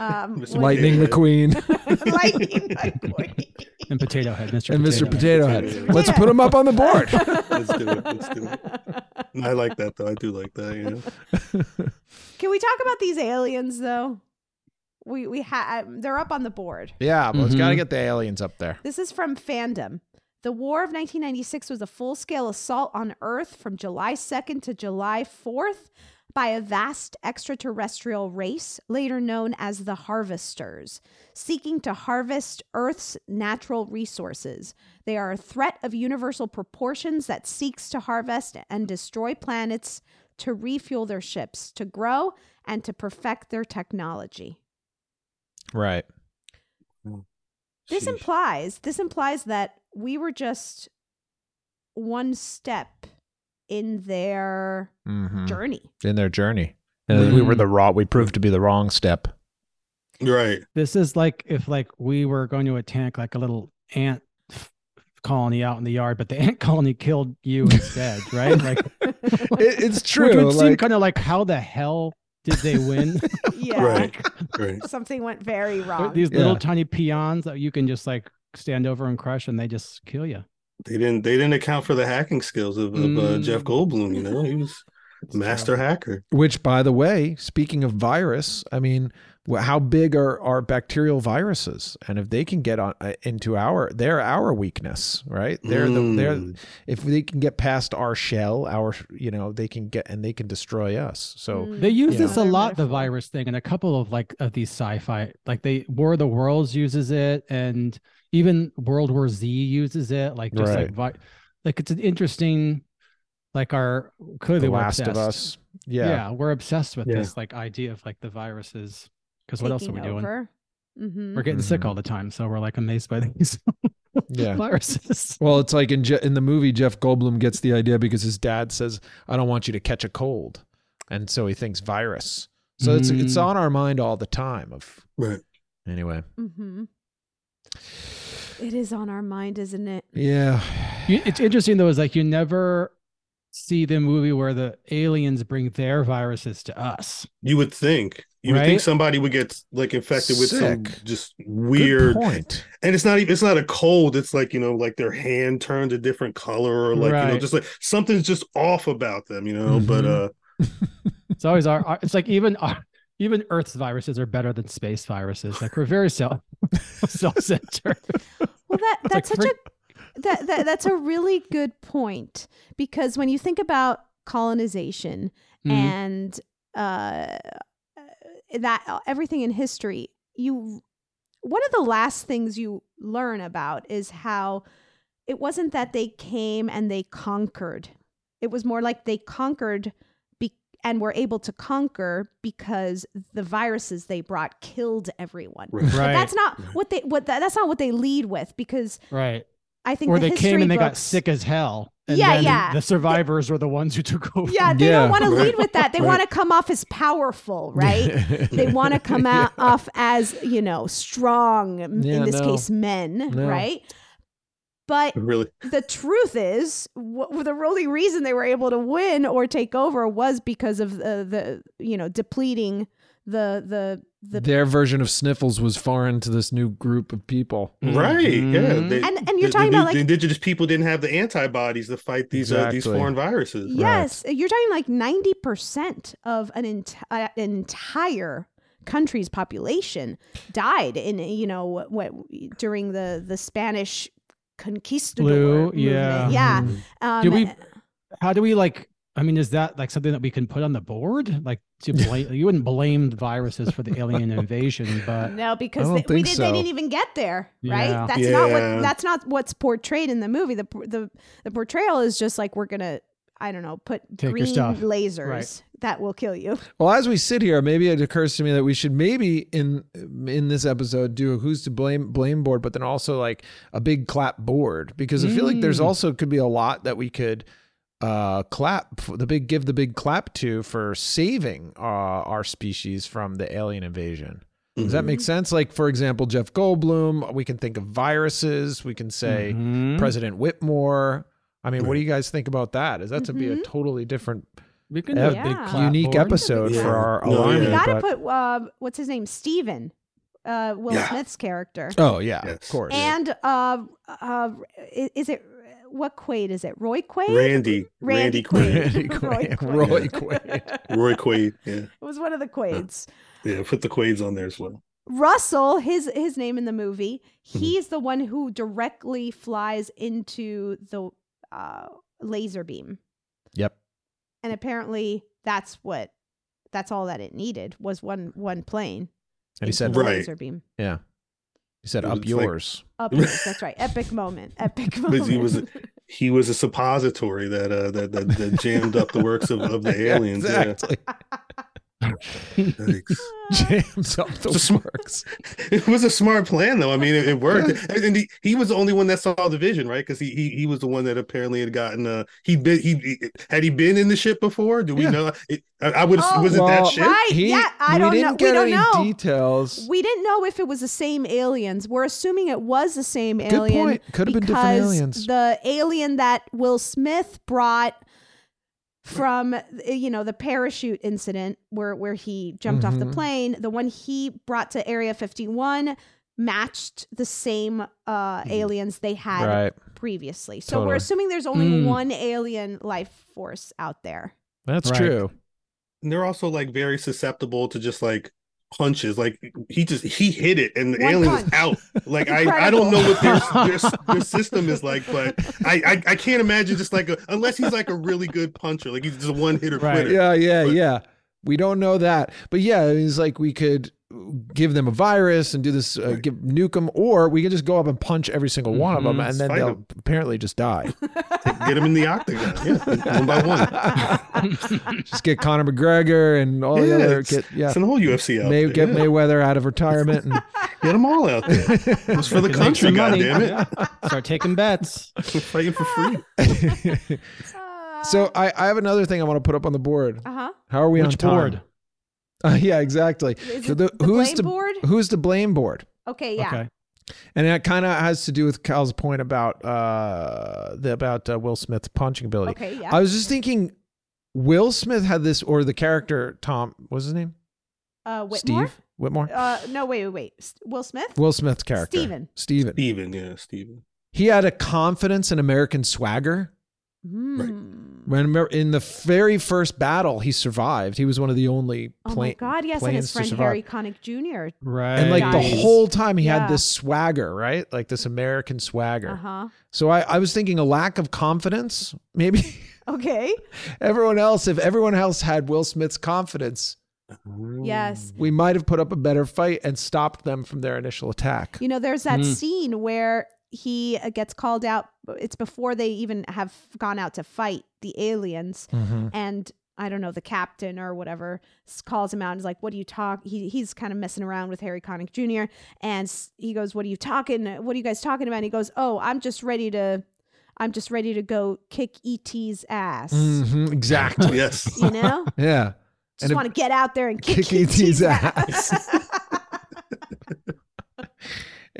um, Mr. Lightning McQueen, [LAUGHS] Lightning [LAUGHS] McQueen. And Potato Head, Mr. and Mr. Potato Potato Potato Head. Head. Let's put them up on the board. Let's do it. Let's do it. I like that though. I do like that. You know. Can we talk about these aliens though? We we have they're up on the board. yeah, but it's got to get the aliens up there. This is from Fandom. The War of 1996 was a full scale assault on Earth from July 2nd to July 4th by a vast extraterrestrial race, later known as the Harvesters, seeking to harvest Earth's natural resources. They are a threat of universal proportions that seeks to harvest and destroy planets to refuel their ships, to grow, and to perfect their technology. Right. This Sheesh. implies this implies that we were just one step in their Mhm. journey. In their journey, and we were the wrong. We proved to be the wrong step. Right. This is like if like we were going to attack like a little ant colony out in the yard, but the [LAUGHS] ant colony killed you instead, right? [LAUGHS] Like It, it's [LAUGHS] which true. would seem like- kind of like how the hell did they win? Yeah. Right. Right. Something went very wrong. These little tiny peons that you can just like stand over and crush, and they just kill you. They didn't. They didn't account for the hacking skills of, of uh, Mm. Jeff Goldblum. You know, he was master hacker. Which, by the way, speaking of virus, I mean, how big are, are bacterial viruses? And if they can get on uh, into our, they're our weakness, right? They're the they're Mm. if they can get past our shell, our you know, they can get and they can destroy us. So Mm. They use Yeah. this a lot, the virus thing, and a couple of like of these sci-fi, like they War of the Worlds uses it, and even World War Z uses it. Like just like like it's an interesting, like our clearly the we're Last of. Us, yeah, we're obsessed with Yeah. this like idea of like the viruses. Because what else are we Taking doing? over. Mhm. We're getting sick Mhm. all the time, so we're like amazed by these [LAUGHS] Yeah. viruses. Well, it's like in Je- in the movie, Jeff Goldblum gets the idea because his dad says, "I don't want you to catch a cold," and so he thinks virus. So it's it's Mm. on our mind all the time. Of Right. anyway, Mhm. It is on our mind, isn't it? yeah, You- It's interesting though, is like you never see the movie where the aliens bring their viruses to us. You would think. You would think somebody would get like infected with some Sick. just Good weird point. and it's not even it's not a cold it's like you know like their hand turned a different color or like you know just like something's just off about them you know but uh [LAUGHS] It's always our, our it's like even our, even Earth's viruses are better than space viruses. Like we're very self [LAUGHS] self centered. Well, that that's like such a that, that that's a really good point because when you think about colonization Mhm. and uh, that uh, everything in history, you one of the last things you learn about is how it wasn't that they came and they conquered. It was more like they conquered be- and were able to conquer because the viruses they brought killed everyone. Right. But Right. that's not what they what that, that's not what they lead with because Right. I think or the they came and they got sick as hell. And Yeah, then yeah. The survivors were the ones who took over. Yeah, they don't want to lead with that. They Right. want to come off as powerful, right? [LAUGHS] they want to come [LAUGHS] out, off as, you know, strong, Yeah, in this no. case, men, No. right? But Really? the truth is, wh- the only reason they were able to win or take over was because of the, the you know, depleting the the the Their version of Sniffles was foreign to this new group of people. Right. Yeah. They- And- and you're the- talking the, about, like- the indigenous people didn't have the antibodies to fight these uh, these foreign viruses. Yes, you're talking like 90% of an ent- uh, entire country's population died in you know what during the the Spanish conquistador Flu, movement. yeah. Yeah. Mhm. Um, do we? How do we like? I mean, is that like something that we can put on the board? Like to [LAUGHS] blame? you wouldn't blame the viruses for the alien [LAUGHS] invasion, but no, because they, we did, so. they didn't even get there, right? Yeah. That's not what that's not what's portrayed in the movie. The the the portrayal is just like we're gonna I don't know put Take green stuff. lasers Right. that will kill you. [LAUGHS] Well, as we sit here, maybe it occurs to me that we should maybe in in this episode do a who's to blame blame board, but then also like a big clap board because I feel like there's Mm. also could be a lot that we could uh clap the big give the big clap to for saving uh, our species from the alien invasion. Does that make sense? Like, for example, Jeff Goldblum, we can think of viruses. We can say Mhm. President Whitmore. I mean, what do you guys think about that? Is that to be a Mhm. totally different, we can uh, do a unique board. episode Yeah. for our No, alarming? we yeah. gotta put uh, what's his name, Steven, uh, Will Yeah. Smith's character, Oh yeah, of course. and uh, uh, is it what Quaid is it? Roy Quaid? Randy. Randy Randy Quaid. Quaid. [LAUGHS] Roy Quaid. Roy Quaid. [LAUGHS] Roy Quaid. Yeah. It was one of the Quaids. Yeah. Put the Quaids on there as well. Russell, his his name in the movie, Mm-hmm. he's the one who directly flies into the uh, laser beam, Yep. and apparently that's what that's all that it needed was one one plane. And he said, Right. laser beam. Yeah. He said, "Up was like- yours." Up [LAUGHS] yours, that's right. Epic moment. Epic moment. Because he was [LAUGHS] he was a suppository that uh that that, that jammed up the works of, of the Yeah, [LAUGHS] aliens. yeah. Exactly. Jams up the It's works. [LAUGHS] It was a smart plan, though. I mean, it, it worked, and, and he, he was the only one that saw the vision, right? Because he, he he was the one that apparently had gotten. Uh, he'd been he, he had he been in the ship before? Do we Yeah. know? It, I, I would. Oh, was it that ship? Right? He- yeah, I we don't didn't know. get we don't any know. details. We didn't know if it was the same aliens. We're assuming it was the same Good alien. point. Could have been different aliens. The alien that Will Smith brought from you know the parachute incident where where he jumped off the Mhm. plane, the one he brought to Area 51 matched the same uh aliens they had Right. previously. So we're assuming there's only Mm. one alien life force out there. That's Right. true. And they're also like very susceptible to just like punches. Like he just he hit it, and the One alien was out. Like I I don't know what their [LAUGHS] their, their system is like, but I, I I can't imagine just like a unless he's like a really good puncher, like he's just a one hitter Right. quitter. Yeah, yeah, But- yeah. We don't know that, but yeah, it's like we could give them a virus and do this, uh, give nuke them, or we can just go up and punch every single one of them, and then Fight they'll 'em. apparently just die. [LAUGHS] Get them in the octagon, yeah, one by one. [LAUGHS] just get Conor McGregor and all the other it's, get yeah. it's an whole UFC out May, there. get yeah. Mayweather out of retirement and [LAUGHS] Get them all out there. It's for the country, some money. goddammit. Start taking bets. Fighting for free. so I, I have another thing I want to put up on the board. Uh huh. How are we Which on time? board? Uh, [LAUGHS] yeah, exactly. Is So the, the who's blame to board? who's to blame board? Okay, yeah. Okay. And that kind of has to do with Khal's point about uh the about uh, Will Smith's punching ability. Okay, yeah. I was just thinking, Will Smith had this, or the character Tom, what's his name? Uh, Whitmore. Steve Whitmore. Uh, no, wait, wait, wait. Will Smith. Will Smith's character. Steven. Steven. Steven, yeah, Steven. He had a confidence and American swagger. Mm. Remember, in the very first battle, he survived. He was one of the only Oh my God! Yes, and his friend survive. Harry Connick Jr. Right. And like the whole time, he Yeah. had this swagger, right? Like this American swagger. Uh huh. So I, I was thinking a lack of confidence. Maybe Okay. [LAUGHS] everyone else, if everyone else had Will Smith's confidence, Yes. we might have put up a better fight and stopped them from their initial attack. You know, there's that Mm. scene where he uh, gets called out. It's before they even have gone out to fight the aliens, Mhm. and I don't know, the captain or whatever calls him out and is like, "What are you talk?" He he's kind of messing around with Harry Connick Jr. and he goes, "What are you talking? What are you guys talking about?" And he goes, "Oh, I'm just ready to, I'm just ready to go kick ET's ass." Mhm, exactly. yes. You know, [LAUGHS] Yeah. just want to get out there and kick, kick ET's ass. [LAUGHS]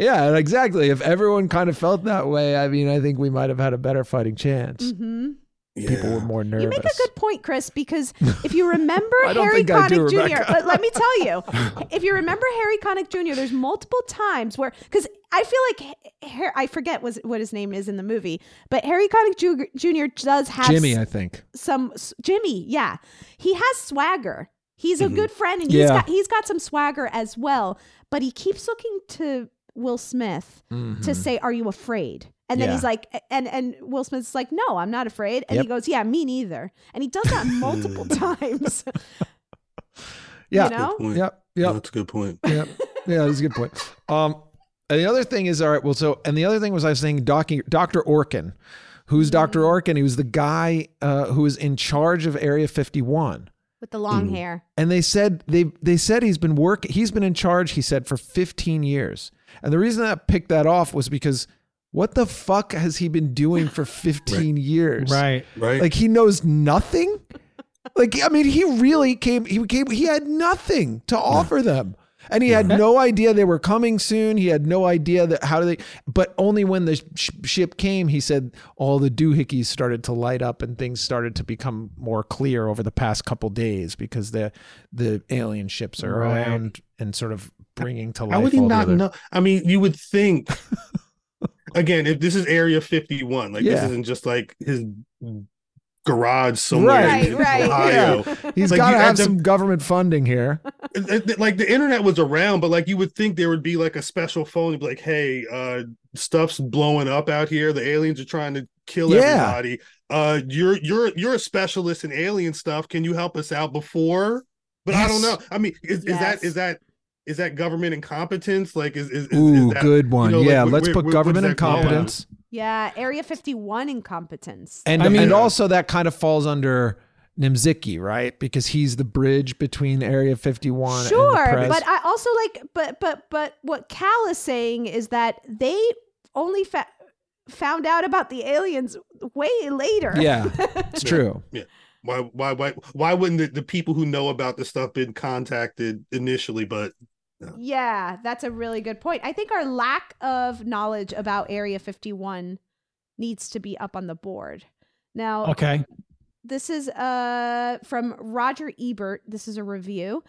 yeah, exactly. If everyone kind of felt that way, I mean, I think we might have had a better fighting chance. hmm People were more nervous. You make a good point, Chris, because [LAUGHS] if you remember Harry think I do, Connick Jr., but let me tell you, [LAUGHS] if you remember Harry Connick Jr., there's multiple times where, because I feel like, Har- I forget was, what his name is in the movie, but Harry Connick Jr. does have Jimmy, s- I think. some Jimmy, yeah, he has swagger. He's a Mhm. good friend, and he's Yeah. got he's got some swagger as well. But he keeps looking to Will Smith to Mhm. say, "Are you afraid?" And then Yeah. he's like, and and Will Smith's like, "No, I'm not afraid." And he goes, "Yeah, me neither." And he does that [LAUGHS] multiple [LAUGHS] times. [LAUGHS] Yeah. You know? Point. Yep. Yep. That's a good point. Yep. Yeah, that's a good point. Um, and the other thing is, all right, well, so, and the other thing was I was saying Doc, Dr. Orkin. Who's Dr. Orkin? He was the guy uh, who was in charge of Area 51. with the long Mm. hair. And they said they they said he's been work he's been in charge, he said, for 15 years. And the reason I picked that off was because what the fuck has he been doing for [LAUGHS] 15 years? Right. Right. Like he knows nothing? like I mean, he really came he came he had nothing to offer them. And he had no idea they were coming soon. He had no idea that how do they but only when the sh- ship came, he said all the doohickeys started to light up and things started to become more clear over the past couple days because the the alien ships are Right. around and sort of bringing to life. How would he all not other- know? I mean, you would think. [LAUGHS] again, if this is Area 51, like this isn't just like his garage somewhere Right, in right. Ohio. Yeah. [LAUGHS] He's Like, got to have to- some government funding here. it- it- like the internet was around, but like you would think there would be like a special phone, be like, "Hey, uh, stuff's blowing up out here. The aliens are trying to kill Yeah. everybody. Uh, you're you're you're a specialist in alien stuff. Can you help us out before?" But I don't know. I mean, is, is that is that is that government incompetence? Like, is is, is, Ooh, is that, good one. you know, yeah, where- let's where- put where- government where's that going? incompetence. Yeah, Area 51 incompetence. And I mean- and also that kind of falls under Nimziki, right? Because he's the bridge between Area 51 and Sure, the press. but I also like, but but but what Khal is saying is that they only fa- found out about the aliens way later. yeah, [LAUGHS] it's true. Yeah. Why why why why wouldn't the, the people who know about this stuff been contacted initially? But Yeah, that's a really good point. I think our lack of knowledge about Area 51 needs to be up on the board. Now, Okay. this is uh from Roger Ebert. This is a review.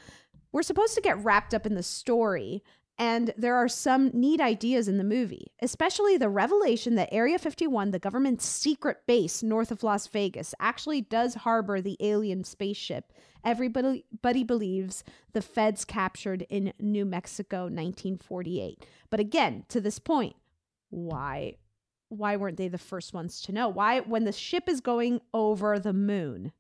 We're supposed to get wrapped up in the story, and there are some neat ideas in the movie, especially the revelation that Area 51, the government's secret base north of Las Vegas, actually does harbor the alien spaceship everybody buddy believes the feds captured in New Mexico 1948. But again, to this point, why why weren't they the first ones to know? Why when the ship is going over the moon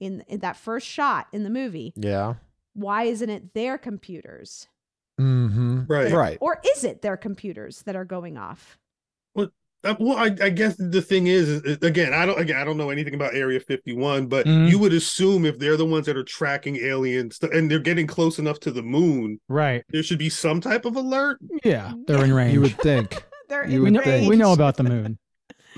in, in that first shot in the movie, Yeah. why isn't it their computers? Mm-hmm. Right. Right. Or is it their computers that are going off? Uh, well, I, I guess the thing is, is, is- again, I don't again, I don't know anything about Area 51, but Mhm. you would assume if they're the ones that are tracking aliens and they're getting close enough to the moon, Right. there should be some type of alert. Yeah. They're in range. You would [LAUGHS] think. They're You we, in would know, think. we know about the moon.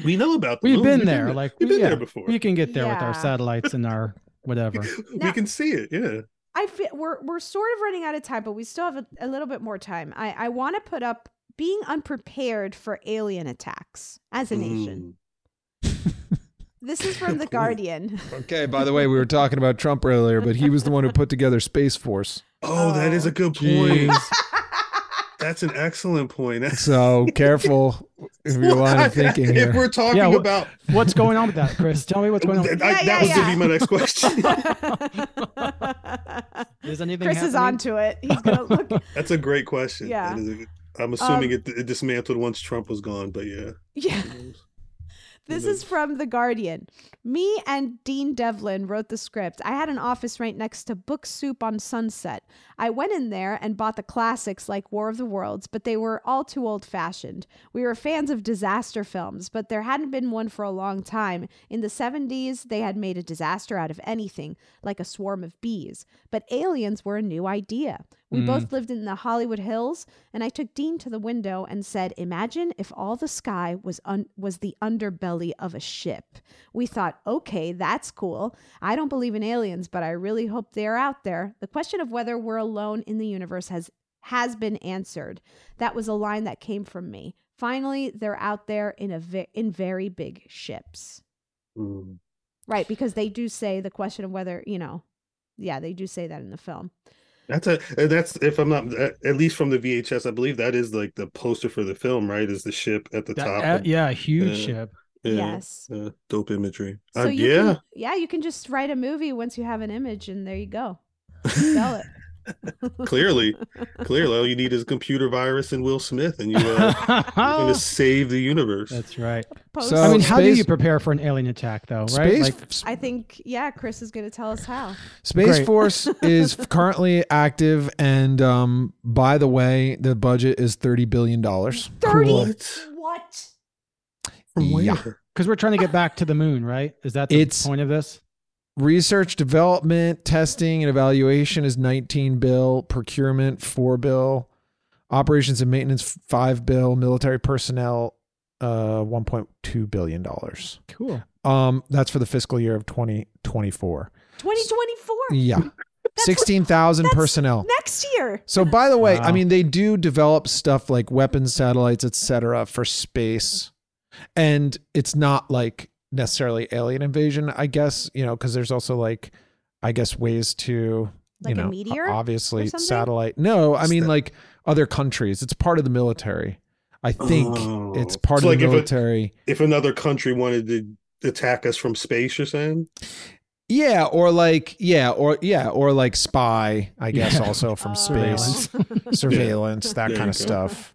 We know about the moon. We've moon. been We've there. Like we've been yeah, there before. We can get there with our satellites and our whatever. [LAUGHS] we Now- can see it. Yeah. I feel we're we're sort of running out of time, but we still have a, a little bit more time. I I want to put up being unprepared for alien attacks as a nation. Mm. [LAUGHS] This is [LAUGHS] from the. Guardian. [LAUGHS] Okay, by the way, we were talking about Trump earlier, but he was the one who put together Space Force. Oh, that is a good point. That's an excellent point. [LAUGHS] So careful if you're line [LAUGHS] of thinking if we're talking Yeah, wh- about What's going on with that, Chris? Tell me what's going on. I- Yeah, that yeah, was yeah. gonna be my next question. [LAUGHS] Is anything Chris is happening? onto it. He's gonna look. That's a great question. Yeah. That is a- I'm assuming Um, it, it dismantled once Trump was gone, but yeah. Yeah. This mm-hmm. is from The Guardian. Me and Dean Devlin wrote the script. I had an office right next to Book Soup on Sunset. I went in there and bought the classics like War of the Worlds, but they were all too old fashioned. We were fans of disaster films, but there hadn't been one for a long time. In the 70s, they had made a disaster out of anything, like a swarm of bees. But aliens were a new idea. We Mm. both lived in the Hollywood Hills, and I took Dean to the window and said, "Imagine if all the sky was un- was the underbelly of a ship." We thought, "Okay, that's cool. I don't believe in aliens, but I really hope they're out there." The question of whether we're alone in the universe has has been answered. That was a line that came from me. Finally, they're out there in a ve- in very big ships. Mm. Right, because they do say the question of whether, you know, yeah, they do say that in the film. That's a uh, that's if I'm not at at least from the VHS, I believe that is like the poster for the film, right? Is the ship at the That- top? uh, and- yeah, a huge ship. yeah, Yes. uh, dope imagery. So Uh, yeah, can, yeah, you can just write a movie once you have an image, and there you go. Sell it. Clearly, clearly, all you need is a computer virus and Will Smith, and you uh, you're gonna [LAUGHS] save the universe. That's right. Post- I mean, how do you prepare for an alien attack, though? Right? Space- Like, I think, yeah, Chris is going to tell us how. Space Great. Force is [LAUGHS] currently active, and um, by the way, the budget is thirty billion dollars. Thirty. What? What? From where? Yeah. because we're trying to get back to the moon, right? Is that the It's- point of this? Research, development, testing, and evaluation is nineteen bill. Procurement four bill. Operations and maintenance five bill. Military personnel, uh, one point two billion dollars. Cool. Um, that's for the fiscal year of twenty twenty four. 2024. Yeah, sixteen thousand personnel. Next year. So by the way, I mean they do develop stuff like weapons, satellites, etc. for space. And it's not like necessarily alien invasion, I guess, you know, because there's also like I guess ways to Like you a know, meteor obviously satellite. No, I mean like other countries. It's part of the military. I think Oh. it's part So of like the if a- military. If another country wanted to attack us from space, you're saying? Yeah, or like yeah, or yeah, or like spy, I guess Yeah. also from [LAUGHS] oh. space. Surveillance. Surveillance, [LAUGHS] that There kind of go. stuff.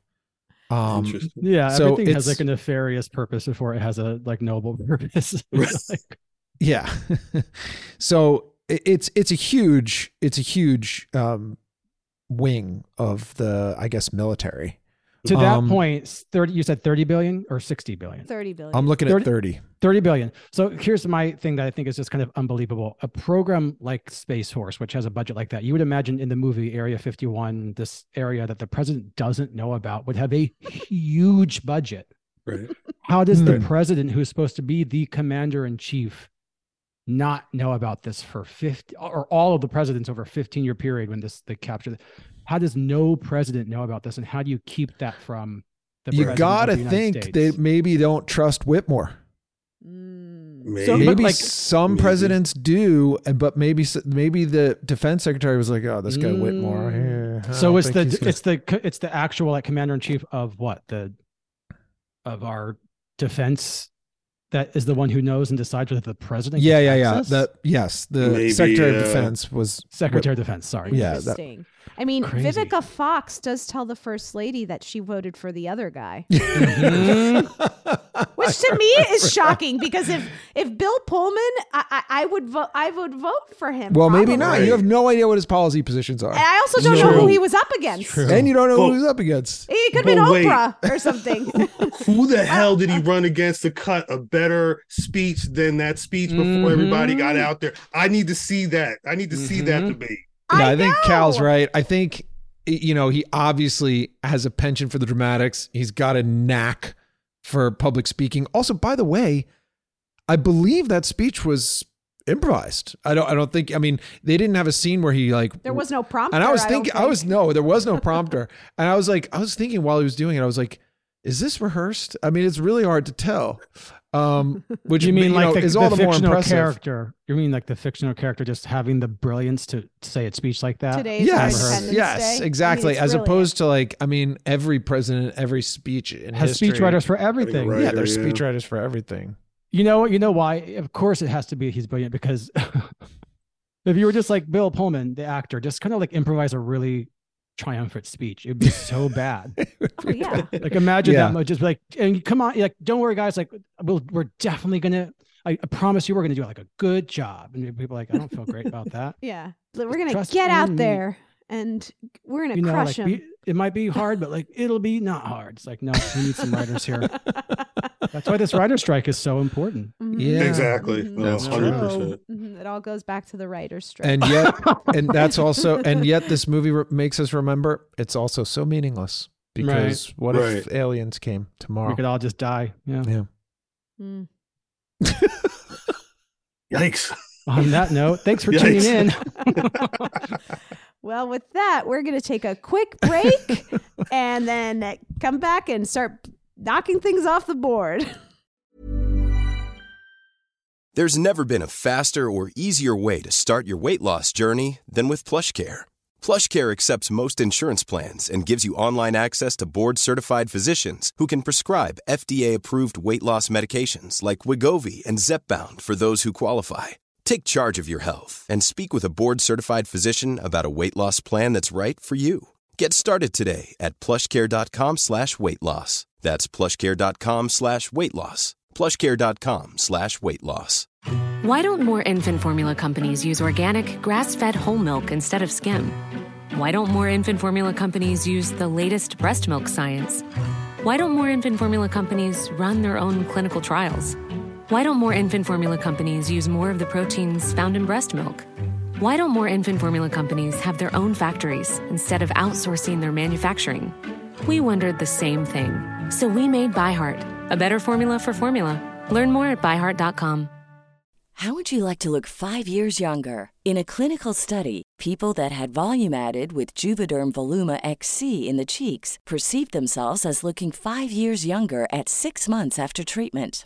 Um Yeah, So everything has like a nefarious purpose before it has a like noble [LAUGHS] purpose. [LAUGHS] Like- Yeah. [LAUGHS] so it- it's it's a huge it's a huge um wing of the I guess military. to that Um, point, thirty. You said thirty billion or sixty billion? 30 billion. I'm looking at 30. 30 billion. So here's my thing that I think is just kind of unbelievable. A program like Space Force, which has a budget like that, you would imagine in the movie Area 51, this area that the president doesn't know about would have a huge budget. Right. How does the Hmm. president, who's supposed to be the commander in chief, not know about this for 50 or all of the presidents over a 15 year period when this they capture? How does no president know about this? And how do you keep that from the You president of gotta the think States? they maybe don't trust Whitmore. Maybe. So, Maybe like- some Maybe. presidents do, but maybe maybe the defense secretary was like, "Oh, this guy Whitmore." Mm. eh, I so it's the gonna-" it's the it's the actual like commander in chief of what the of our defense that is the one who knows and decides whether the president yeah, gets yeah, yeah. That yes, the Maybe, secretary of uh, defense was secretary of defense sorry Yeah, that- Interesting. I mean, Crazy. Vivica Fox does tell the first lady that she voted for the other guy, [LAUGHS] which to [LAUGHS] me is shocking because if if Bill Pullman, I, I, I would vote, I would vote for him. Well, maybe not. Right. You have no idea what his policy positions are, And I also don't know who he was up against. and you don't know Well- who he's up against. He could have been wait. Oprah or something. [LAUGHS] Who the hell did he run against to cut a better speech than that speech before everybody got Mhm. out there? I need to see that. I need to see that Mhm. debate. Yeah, I I, think Khal's right. I think you know he obviously has a penchant for the dramatics. He's got a knack for public speaking. Also, by the way, I believe that speech was improvised. I don't. I don't think. I mean, they didn't have a scene where he like. there was no prompter. And I was thinking, I, think. was no, there was no [LAUGHS] prompter, and I was like, I was thinking while he was doing it, I was like, is this rehearsed? I mean, it's really hard to tell. Um, [LAUGHS] which you mean like know, the, is the all the more fictional impressive. character you mean like the fictional character just having the brilliance to say a speech like that Today's Yes, yes, Day. I mean, exactly. As brilliant. opposed to like, I mean, every president, every speech in has history, speechwriters for everything Right. Yeah, there's yeah. speechwriters for everything. You know, what? you know why? Of course, it has to be he's brilliant because [LAUGHS] if you were just like Bill Pullman, the actor, just kind of like improvise a really triumphant speech. It'd be so bad. [LAUGHS] Oh yeah. like imagine Yeah. that much. Just like, and come on, like, don't worry, guys. Like, we'll, we're definitely gonna. I, I promise you, we're gonna do like a good job. And people are like, I don't feel great about that. [LAUGHS] Yeah. We're gonna Trust get out me. there and we're gonna you know, crush like, them. be, it might be hard, but like, it'll be not hard. It's like, no, we need some writers here. [LAUGHS] That's why this writer strike is so important. Yeah. Exactly. Mhm. That's true. 100%. Mhm. It all goes back to the writer's strike. And yet, [LAUGHS] and that's also, and yet this movie re- makes us remember it's also so meaningless because what if aliens came tomorrow? We could all just die. Yeah. yeah. Mm. [LAUGHS] Yikes. On that note, thanks for tuning in. Yikes. Well, with that, we're going to take a quick break [LAUGHS] and then come back and start knocking things off the board. There's never been a faster or easier way to start your weight loss journey than with PlushCare. PlushCare accepts most insurance plans and gives you online access to board-certified physicians who can prescribe FDA-approved weight loss medications like Wegovy and Zepbound for those who qualify. Take charge of your health and speak with a board-certified physician about a weight loss plan that's right for you. Get started today at plushcare.com slash weight loss. That's plushcare.com slash weight loss. plushcare.com slash weight loss. Why don't more infant formula companies use organic, grass fed whole milk instead of skim? Why don't more infant formula companies use the latest breast milk science? Why don't more infant formula companies run their own clinical trials? Why don't more infant formula companies use more of the proteins found in breast milk? Why don't more infant formula companies have their own factories instead of outsourcing their manufacturing? We wondered the same thing. So we made ByHeart, a better formula for formula. Learn more at byheart.com. How would you like to look five years younger? In a clinical study, people that had volume added with Juvederm Voluma XC in the cheeks perceived themselves as looking five years younger at six months after treatment.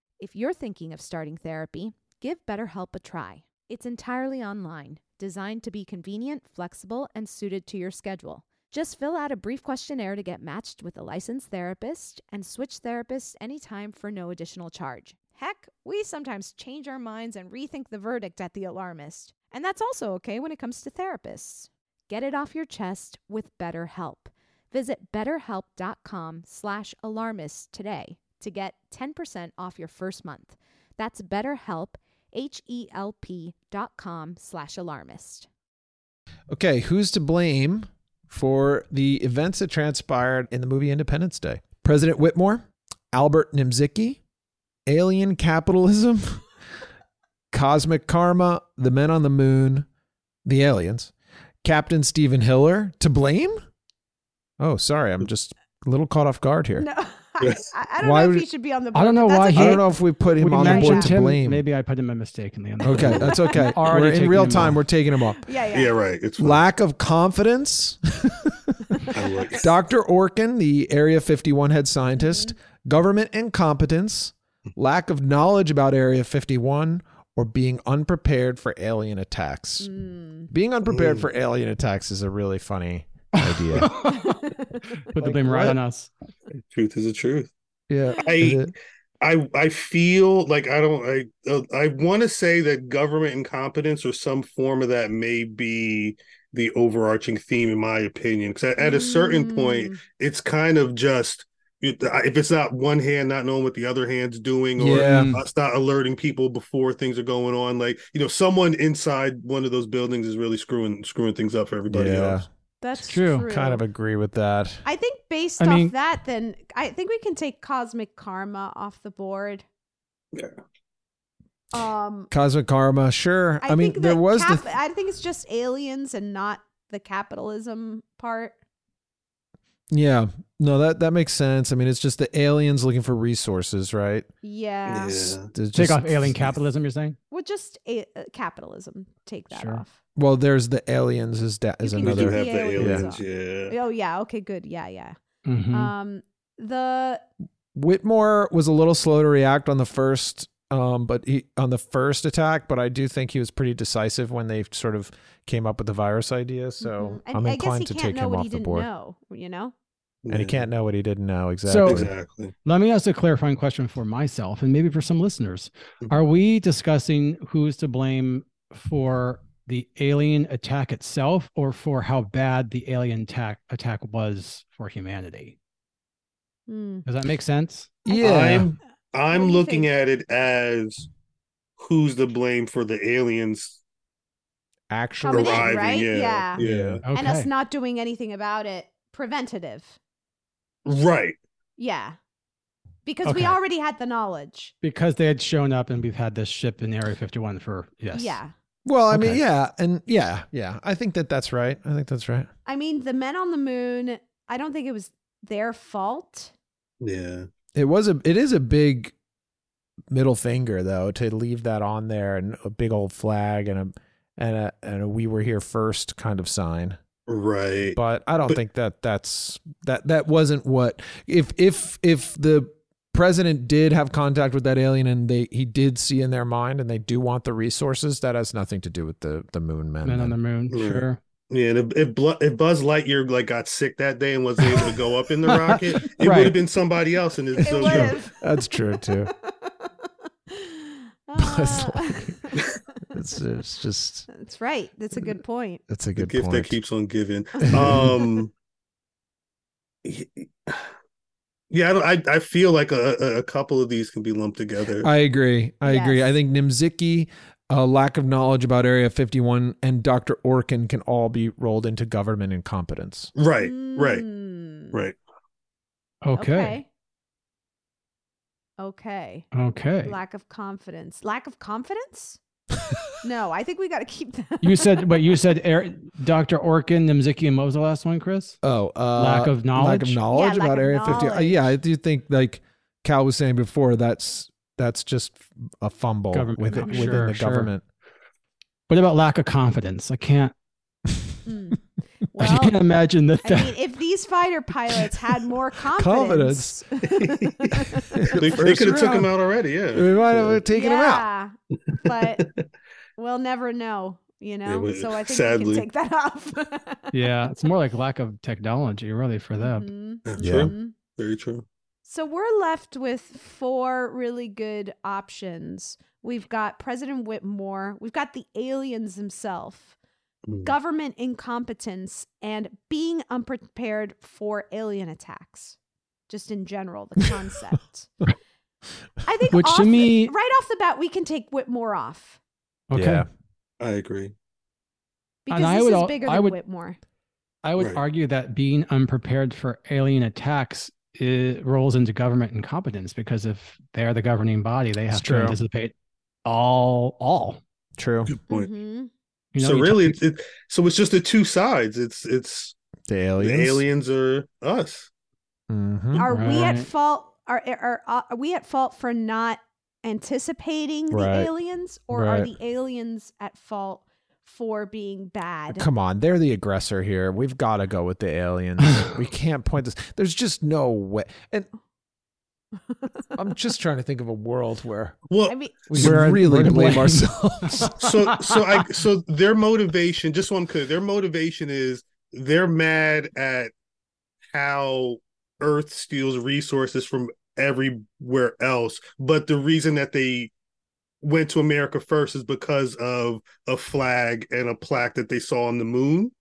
If you're thinking of starting therapy, give BetterHelp a try. It's entirely online, designed to be convenient, flexible, and suited to your schedule. Just fill out a brief questionnaire to get matched with a licensed therapist and switch therapists anytime for no additional charge. Heck, we sometimes change our minds and rethink the verdict at The Alarmist. And that's also okay when it comes to therapists. Get it off your chest with BetterHelp. Visit betterhelp.com slash alarmist today to get 10% off your first month. That's betterhelp, H-E-L-P dot com slash alarmist. Okay, who's to blame for the events that transpired in the movie Independence Day? President Whitmore, Albert Nimziki, alien capitalism, [LAUGHS] cosmic karma, the men on the moon, the aliens, Captain Steven Hiller to blame? Oh, sorry, I'm just a little caught off guard here. No, [LAUGHS] I, I don't Why know would- if he should be on the board. I don't know why that's he. I don't know if we put him on the board mentioned to him. blame. Maybe I put him in mistakenly. On the end. Okay, that's okay. [LAUGHS] Already We're in real time. off. We're taking him off. Yeah, yeah. Yeah, right. It's fine. Lack of confidence. [LAUGHS] Dr. Orkin, the Area 51 head scientist, government incompetence, lack of knowledge about Area 51, or being unprepared for alien attacks. Hmm. Being unprepared for alien attacks is a really funny idea. [LAUGHS] Put the Like blame right what? on us. Truth is the truth. yeah. I I I feel like I don't I uh, I want to say that government incompetence or some form of that may be the overarching theme in my opinion because at, at a certain point Mm. it's kind of just if it's not one hand not knowing what the other hand's doing or Yeah. us not alerting people before things are going on like you know someone inside one of those buildings is really screwing screwing things up for everybody Yeah. else That's true. true. Kind of agree with that. I think based I off mean- that, then I think we can take cosmic karma off the board. Yeah. Um, Cosmic karma, sure. I, I, mean, there was cap- the I think it's just aliens and not the capitalism part. Yeah. No, that that makes sense. I mean, it's just the aliens looking for resources, right? Yeah. It's Take off alien capitalism. You're saying? Well, just a- uh, capitalism. Take that Sure. off. Well, there's the aliens is da- is You can another. keep the aliens yeah. Oh yeah. Okay. Good. Yeah. Yeah. Mhm. Um. The Whitmore was a little slow to react on the first um but he on the first attack, but I do think he was pretty decisive when they sort of came up with the virus idea. So and I'm I guess inclined he to can't take know him what off he the didn't board. know. You know. And he can't know what he didn't know exactly. So let me ask a clarifying question for myself and maybe for some listeners. Mm-hmm. Are we discussing who's to blame for the alien attack itself or for how bad the alien attack attack was for humanity? Hmm. Does that make sense? I'm I'm looking at it as who's to blame for the aliens actually arriving. right? Yeah, Yeah. yeah, And us not doing anything about it. Preventative. Right. Yeah. Because we already had the knowledge. Because they had shown up and we've had this ship in Area 51 for, yes. Yeah. Well, I mean, yeah, and yeah, yeah. I think that that's right. I think that's right. I mean, the men on the moon, I don't think it was their fault. Yeah. It was a it is a big middle finger though to leave that on there and a big old flag and a and a and a we were here first kind of sign. Right. But I don't But- think that that's that that wasn't what if if if the president did have contact with that alien and they he did see in their mind and they do want the resources that has nothing to do with the the moon men. Men on the moon, Yeah. sure. Yeah, and if, if, Blu- if Buzz Lightyear like got sick that day and wasn't able to go up in the rocket, [LAUGHS] it Right. would have been somebody else. And it's so That's true too. [LAUGHS] Buzz Uh, Lightyear. It's, it's just [LAUGHS] That's right. That's a good point. that's a good the good gift point. that keeps on giving. [LAUGHS] Um, [SIGHS] yeah, I, don't, I I feel like a, a- a couple of these can be lumped together. I agree. I agree. I think Nimziki, a lack of knowledge about Area 51, and Dr. Orkin can all be rolled into government incompetence. right, right, Mm. right. Okay. Okay. Okay. Lack of confidence. Lack of confidence? No, I think we got to keep that. [LAUGHS] You said, but you said Air, Dr. Orkin, Nimziki, and what was the last one, Chris? Oh, uh, Lack of knowledge. Lack of knowledge Yeah, about of Area 51. Uh, yeah, I do think, like Khal was saying before, that's that's just a fumble Government with it, within Sure, the sure. government. What about lack of confidence? I can't, Mm. [LAUGHS] [LAUGHS] I can't imagine that. I that mean, if these fighter pilots had more [LAUGHS] confidence, Confidence. [LAUGHS] They, they could have took him out already. Yeah, We might have taken him out. yeah, but we'll never know, you know. we- so I think we can take that off. yeah, it's more like lack of technology, really, for them. Mhm. Yeah. True. Very true. So we're left with four really good options. We've got President Whitmore, we've got the aliens himself, Mm. government incompetence, and being unprepared for alien attacks. Just in general, the [LAUGHS] concept. I think Which off to the- me- right off the bat, we can take Whitmore off Okay. Yeah. I agree. because I this would is bigger I than would- Whitmore. I would Right. argue that being unprepared for alien attacks it rolls into government incompetence because if they're the governing body, they have to true. anticipate all all. True. Good point. Mhm. You know, so really, talk- it's it, so it's just the two sides. It's it's The aliens. the aliens are us. Mhm. Are we at fault? Are, are are are we at fault for not anticipating the Right. aliens, or are the aliens at fault for being bad? Come on, they're the aggressor here. We've got to go with the aliens. [SIGHS] we can't point this. There's just no way. And I'm just trying to think of a world where Well, I mean, we We're- can really we're to blame blame. [LAUGHS] ourselves. so so I so their motivation, just so I'm clear, their motivation is they're mad at how Earth steals resources from everywhere else. But the reason that they went to America first is because of a flag and a plaque that they saw on the moon.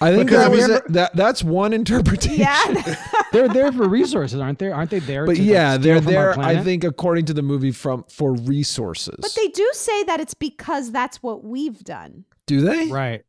I think Because that was remember- a, that that's one interpretation. Yeah. [LAUGHS] [LAUGHS] they're there for resources, aren't they? Aren't they there? But to, like, yeah, steal they're there. I think according to the movie, from for resources. But they do say that it's because that's what we've done. do they? Right.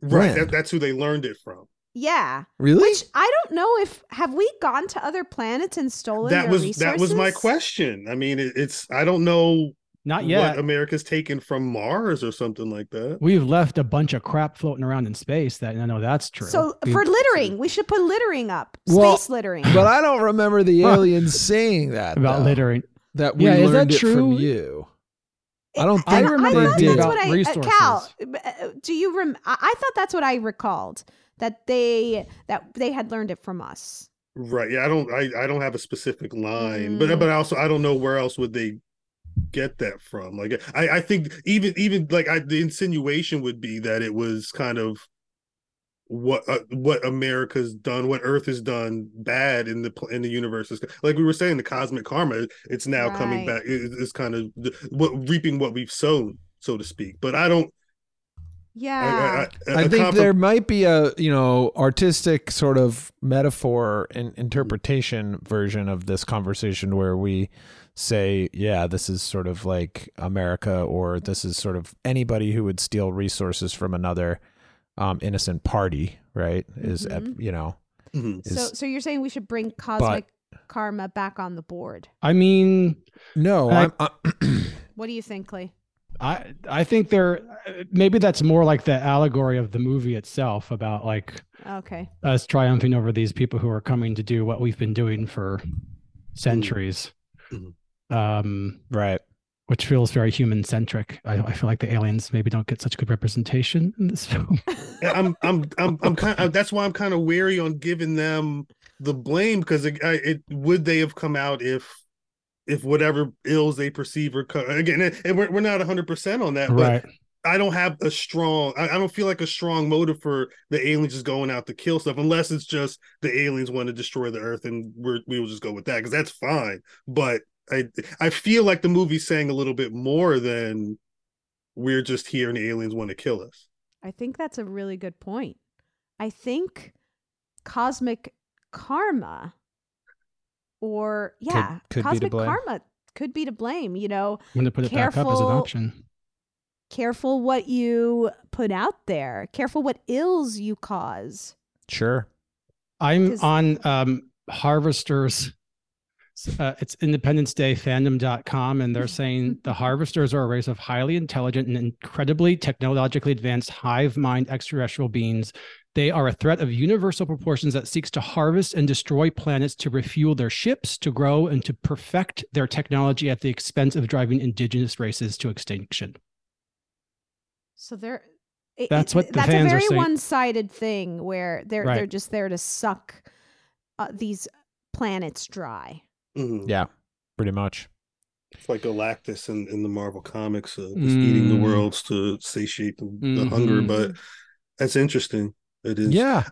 Right. That, that's who they learned it from. Yeah. Really? Which I don't know if have we gone to other planets and stolen that their was resources? that was my question. I mean, it, it's I don't know Not yet. what America's taken from Mars or something like that. We've left a bunch of crap floating around in space. That I know that's true. So We- for littering, we should put littering up. Space Well, littering. But I don't remember the [LAUGHS] aliens saying that about though, littering. That we Yeah, is learned that it from true? you. I don't I think remember they thought did. that's what I, uh, resources. Khal, uh, do you rem? I I thought that's what I recalled that they that they had learned it from us. Right. Yeah, I don't I, I don't have a specific line, but Mm. but also I don't know where else would they get that from. Like I I think even even like I the insinuation would be that it was kind of what uh, what America's done, what Earth has done bad in the in the universe is like we were saying the cosmic karma. It's now coming back. It, it's kind of the, what reaping what we've sown, so to speak. But I don't. Yeah. I think confir- there might be a you know artistic sort of metaphor and interpretation version of this conversation where we say, yeah, this is sort of like America, or this is sort of anybody who would steal resources from another um, innocent party, right? Is uh, Mhm. you know, Mhm. is, so so you're saying we should bring cosmic karma back on the board? I mean, no, I- I'm, I'm [CLEARS THROAT] What do you think, Clay? I I think they're maybe that's more like the allegory of the movie itself about like Okay. us triumphing over these people who are coming to do what we've been doing for centuries. Mhm. Um, right. which feels very human centric. I, I feel like the aliens maybe don't get such good representation in this [LAUGHS] film. I'm I'm I'm I'm kind of, that's why I'm kind of wary on giving them the blame because it, I- it would they have come out if if whatever ills they perceive are co- again and- and we're, we're not 100% on that right. but I don't have a strong I, I don't feel like a strong motive for the aliens just going out to kill stuff unless it's just the aliens want to destroy the earth and we're we will just go with that because that's fine but I I feel like the movie's saying a little bit more than we're just here and aliens want to kill us. I think that's a really good point. I think cosmic karma or yeah, could be to cosmic karma could be to blame, you know. I'm gonna put it back up as an option. Careful what you put out there. Careful what ills you cause. sure. I'm on um, Harvesters. Uh, it's Independence Day fandom.com, and they're saying the Harvesters are a race of highly intelligent and incredibly technologically advanced hive mind extraterrestrial beings. They are a threat of universal proportions that seeks to harvest and destroy planets to refuel their ships, to grow, and to perfect their technology at the expense of driving indigenous races to extinction. So they're it- That's what that's a very one-sided thing where they're they're just there to suck uh, these planets dry. Mhm. Yeah, pretty much. It's like Galactus in, in the Marvel comics, uh, just eating the Mm. worlds to satiate the, the hunger. But that's interesting. It is. Yeah.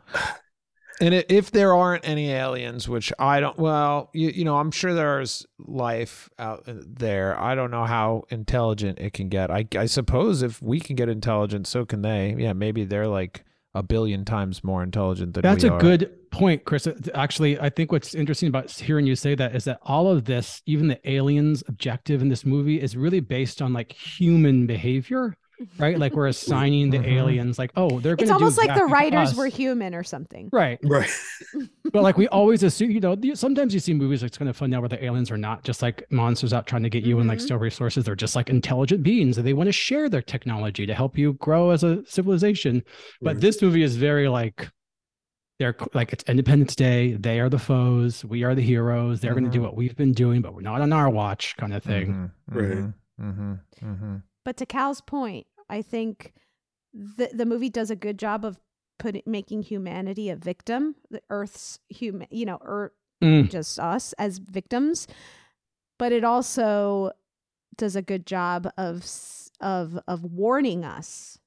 And if there aren't any aliens, which I don't, well, you, you know, I'm sure there's life out there. I don't know how intelligent it can get. I, I suppose if we can get intelligent, so can they. Yeah, maybe they're like a billion times more intelligent than That's a are. good point, Chris. Uh, Actually, I think what's interesting about hearing you say that is that all of this, even the aliens' objective in this movie, is really based on like human behavior, right? Like we're [LAUGHS] assigning the Mhm. aliens, like, oh, they're going It's to almost like the writers were human or something. right. Right. [LAUGHS] But like we always assume, you know, sometimes you see movies like it's kind of fun now where the aliens are not just like monsters out trying to get you and like Mhm. steal resources. They're just like intelligent beings and they want to share their technology to help you grow as a civilization. But Right. this movie is very like they're like it's Independence Day. They are the foes. We are the heroes. They're going to do what we've been doing, but we're not on our watch, kind of thing. Mhm, Right. But to Khal's point, I think the the movie does a good job of putting making humanity a victim, the Earth's human, you know, Earth, Mm. just us as victims. But it also does a good job of of of warning us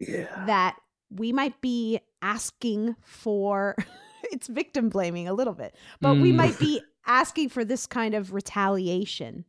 Yeah. that we might be asking for [LAUGHS] it's victim blaming a little bit, but we Mm. might be asking for this kind of retaliation.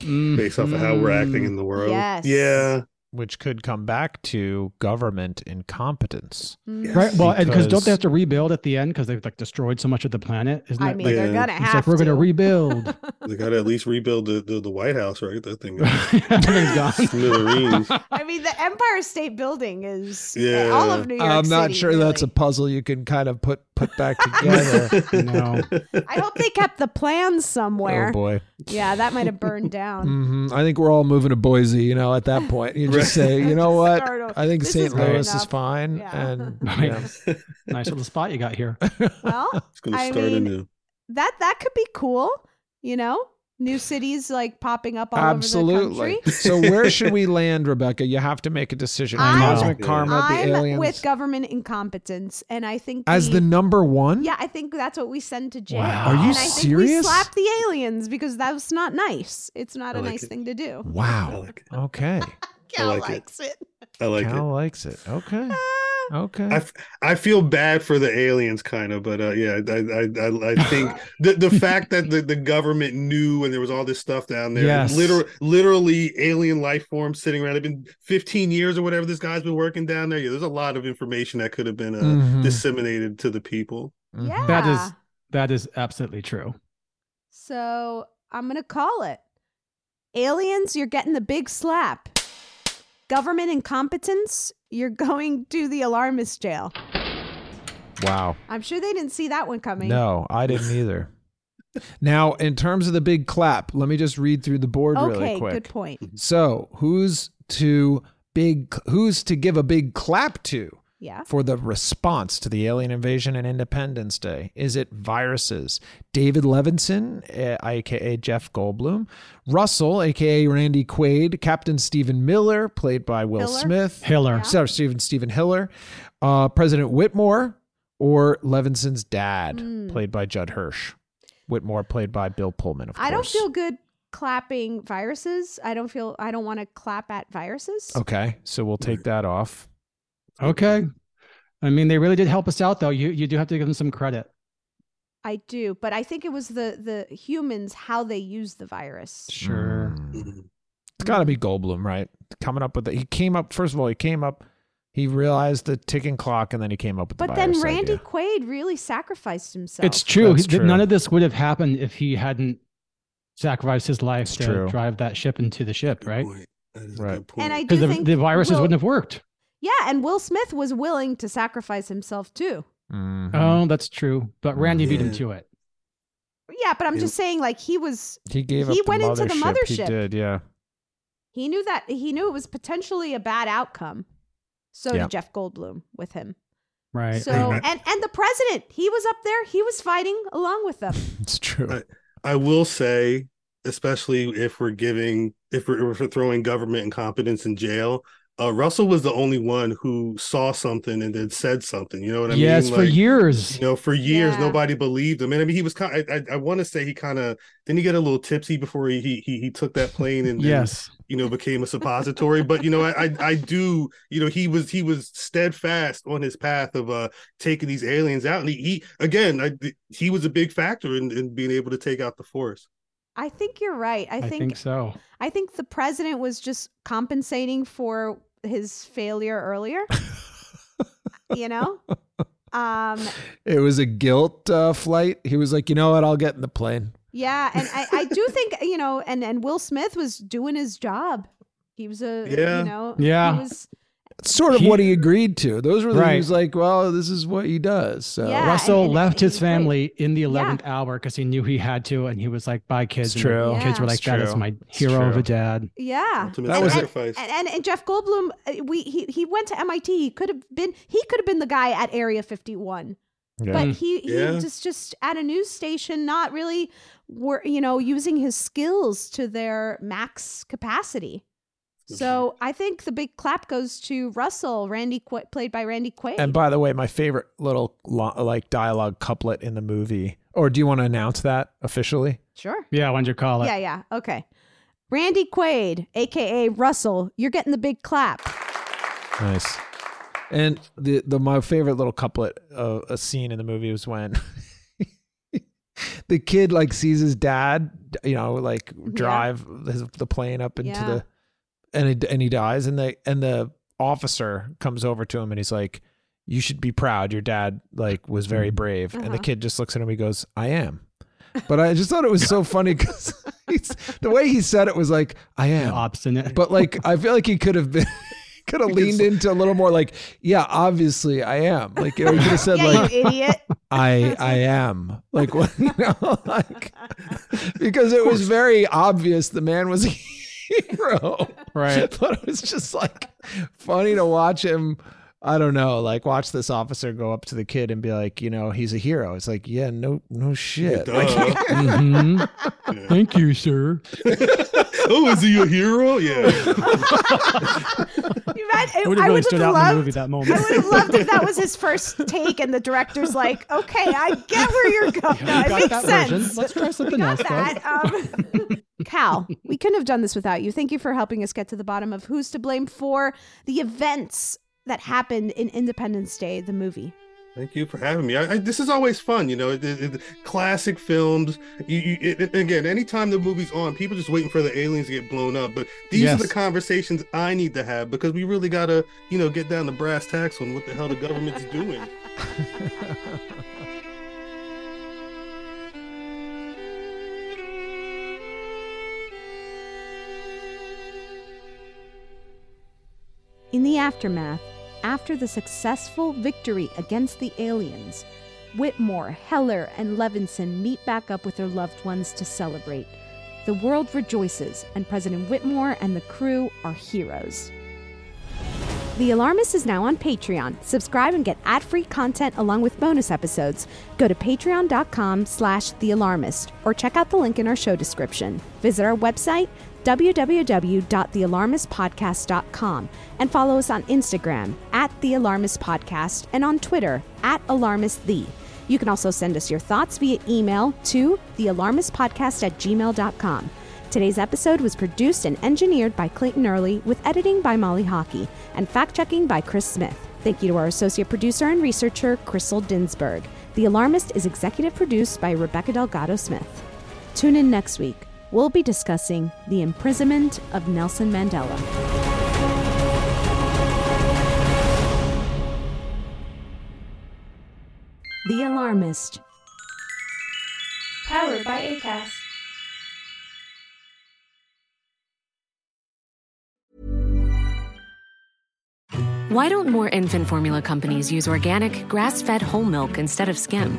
Based off of how we're acting mm. in the world. Yes. Yeah. Which could come back to government incompetence. Right. Well, and because don't they have to rebuild at the end because they've like destroyed so much of the planet? Isn't I that mean, like, they're gonna it's have like we're to. gonna rebuild. [LAUGHS] They got to at least rebuild the, the, the White House, right? That thing. [LAUGHS] Everything's. [LAUGHS] Smithereens. I mean, the Empire State Building is Yeah. all of New York I'm not City, sure that's a puzzle you can kind of put put back together. no. I hope they kept the plans somewhere. Oh boy. Yeah, that might have burned down. hmm I think we're all moving to Boise. You know, at that point, you just say, [LAUGHS] you know what? I think St. is good Louis is fine, Yeah. and [LAUGHS] Right. you nice little spot you got here. [LAUGHS] Well, It's going to I start mean, anew. that that could be cool. You know, new cities like popping up all over the absolutely. country. so where should we land, Rebecca? You have to make a decision. I'm- Cosmic Karma, I'm aliens, with government incompetence, and I think as the number one. Yeah, I think that's what we send to jail. Wow. Are you and I think we serious? slap the aliens because that's not nice. It's not I a like nice it. thing to do. Wow. Okay. Khal like it. likes it. [LAUGHS] I like Khal it. likes it. Okay. Okay. I, f- I feel bad for the aliens, kind of, but uh, yeah, I I, I, I [LAUGHS] think the, the fact that the, the government knew and there was all this stuff down there, Yes. literally, literally alien life forms sitting around. It's been 15 years or whatever this guy's been working down there. Yeah, there's a lot of information that could have been uh, Mhm. disseminated to the people. Yeah. That is that is absolutely true. So I'm gonna call it. Aliens, you're getting the big slap. Government incompetence, you're [LAUGHS] going to the alarmist jail. wow. I'm sure they didn't see that one coming. No, I didn't [LAUGHS] either. now, in terms of the big clap, let me just read through the board Okay, really quick. good point. So, who's to big who's to give a big clap to Yeah. for the response to the alien invasion and Independence Day? Is it viruses? David Levinson, eh, aka Jeff Goldblum, Russell, aka Randy Quaid, Captain Steven Miller, played by Will Hiller? Smith, Hiller. sorry, Steven Steven Hiller, uh, President Whitmore, or Levinson's dad, Hmm. played by Judd Hirsch. Whitmore, played by Bill Pullman, of course. I don't feel good clapping viruses. I don't feel I don't want to clap at viruses. Okay, so we'll take that off. Okay. I mean, they really did help us out, though. You you do have to give them some credit. I do, but I think it was the the humans how they use the virus. Sure. Mm. It's got to be Goldblum, right? Coming up with it. He came up, first of all, he came up, he realized the ticking clock, and then he came up with the But then Randy idea. Quaid really sacrificed himself. It's true. He- true. None of this would have happened if he hadn't sacrificed his life It's to true. drive that ship into the ship, right? Right. And I do Because the, think the viruses Will- wouldn't have worked. Yeah, and Will Smith was willing to sacrifice himself too. Mhm. Oh, that's true. But Randy beat him to it. Yeah, but I'm Yeah. just saying, like he was, He gave he up went the into the mothership. He did, yeah. he knew that he knew it was potentially a bad outcome. So Yeah. did Jeff Goldblum with him. Right. So and and the president, he was up there. He was fighting along with them. [LAUGHS] It's true. I, I will say, especially if we're giving, if we're, if we're throwing government incompetence in jail, uh, Russell was the only one who saw something and then said something. You know what I mean? yes, mean? for years. You know, for years Yeah. nobody believed him, and I mean, he was kind. I, I, I want to say he kind of didn't he get a little tipsy before he he he, he took that plane and and, Yes. you know became a suppository. but you know, I, I I do you know he was he was steadfast on his path of uh taking these aliens out, and he, he again I, he was a big factor in, in being able to take out the force. I think you're right. I I think, think so. I think the president was just compensating for his failure earlier. [LAUGHS] you know? Um It was a guilt uh, flight. He was like, you know what? I'll get in the plane. yeah, and I, I do [LAUGHS] think, you know, and and Will Smith was doing his job. He was a Yeah. you know, Yeah. he was It's sort of He- what he agreed to. Those were the Right. he was like, well, this is what he does. So Yeah. Russell and- and left he his was great. family in the 11th hour because he knew he had to. And he was like, bye, kids. It's And the true. Kids were like, It's that is true. my It's hero of a dad. Yeah. Ultimate That was a- sacrifice. And, and and Jeff Goldblum, uh, we he he went to MIT. He could have been he could have been the guy at Area 51. yeah. But he he Yeah. just just at a news station, not really were you know using his skills to their max capacity. Mm-hmm. So I think the big clap goes to Russell, Randy Qu- played by Randy Quaid. And by the way, my favorite little lo- like dialogue couplet in the movie. Or do you want to announce that officially? sure. Yeah, why'd you call it? Yeah, yeah. Okay. Randy Quaid, aka Russell, you're getting the big clap. Nice. And the the my favorite little couplet of a scene in the movie was when [LAUGHS] the kid like sees his dad, you know, like drive his, the plane up into Yeah. the, and it, and he dies, and the and the officer comes over to him and he's like, "You should be proud. Your dad like was very brave." And the Uh-huh. kid just looks at him. And he goes, "I am." But I just thought it was so [LAUGHS] funny because [LAUGHS] the way he said it was like, "I am." obstinate. But like, I feel like he could have been. [LAUGHS] Could have leaned into a little more like, yeah, obviously I am. Like, you know, he could have said yeah, like, idiot. I I am like what you know like because it was very obvious the man was a hero Right. [LAUGHS] but it was just like funny to watch him I don't know like watch this officer go up to the kid and be like you know he's a hero it's like yeah no no shit like, [LAUGHS] Mhm. Thank you, sir. [LAUGHS] oh, is he a hero? Yeah. You imagine- It would I have really would stood have out in the loved. movie that I moment. would have loved if that was his first take, and the director's like, "Okay, I get where you're going. No, it makes that sense. version. Let's try something else, got that. Um, Khal, [LAUGHS] we couldn't have done this without you. Thank you for helping us get to the bottom of who's to blame for the events that happened in Independence Day, the movie. Thank you for having me. I, I, this is always fun, you know. It, it- it- classic films. You, you, it, it- again, anytime the movie's on, people just waiting for the aliens to get blown up. But these Yes. are the conversations I need to have because we really gotta, you know, get down to brass tacks on what the hell the government's doing. [LAUGHS] In the aftermath, after the successful victory against the aliens, Whitmore, Hiller, and Levinson meet back up with their loved ones to celebrate. The world rejoices, and President Whitmore and the crew are heroes. The Alarmist is now on Patreon. Subscribe and get ad-free content along with bonus episodes. Go to patreon.com slash thealarmist or check out the link in our show description. Visit our website, www.thealarmistpodcast.com and follow us on Instagram at The Alarmist Podcast and on Twitter at AlarmistThe. You can also send us your thoughts via email to thealarmistpodcast at gmail.com. Today's episode was produced and engineered by Clayton Early with editing by Molly Hockey and fact checking by Chris Smith. Thank you to our associate producer and researcher, Crystal Dinsberg. The Alarmist is executive produced by Rebecca Delgado Smith. Tune in next week. We'll be discussing the imprisonment of Nelson Mandela. The Alarmist. Powered by ACAST. Why don't more infant formula companies use organic, grass fed whole milk instead of skim?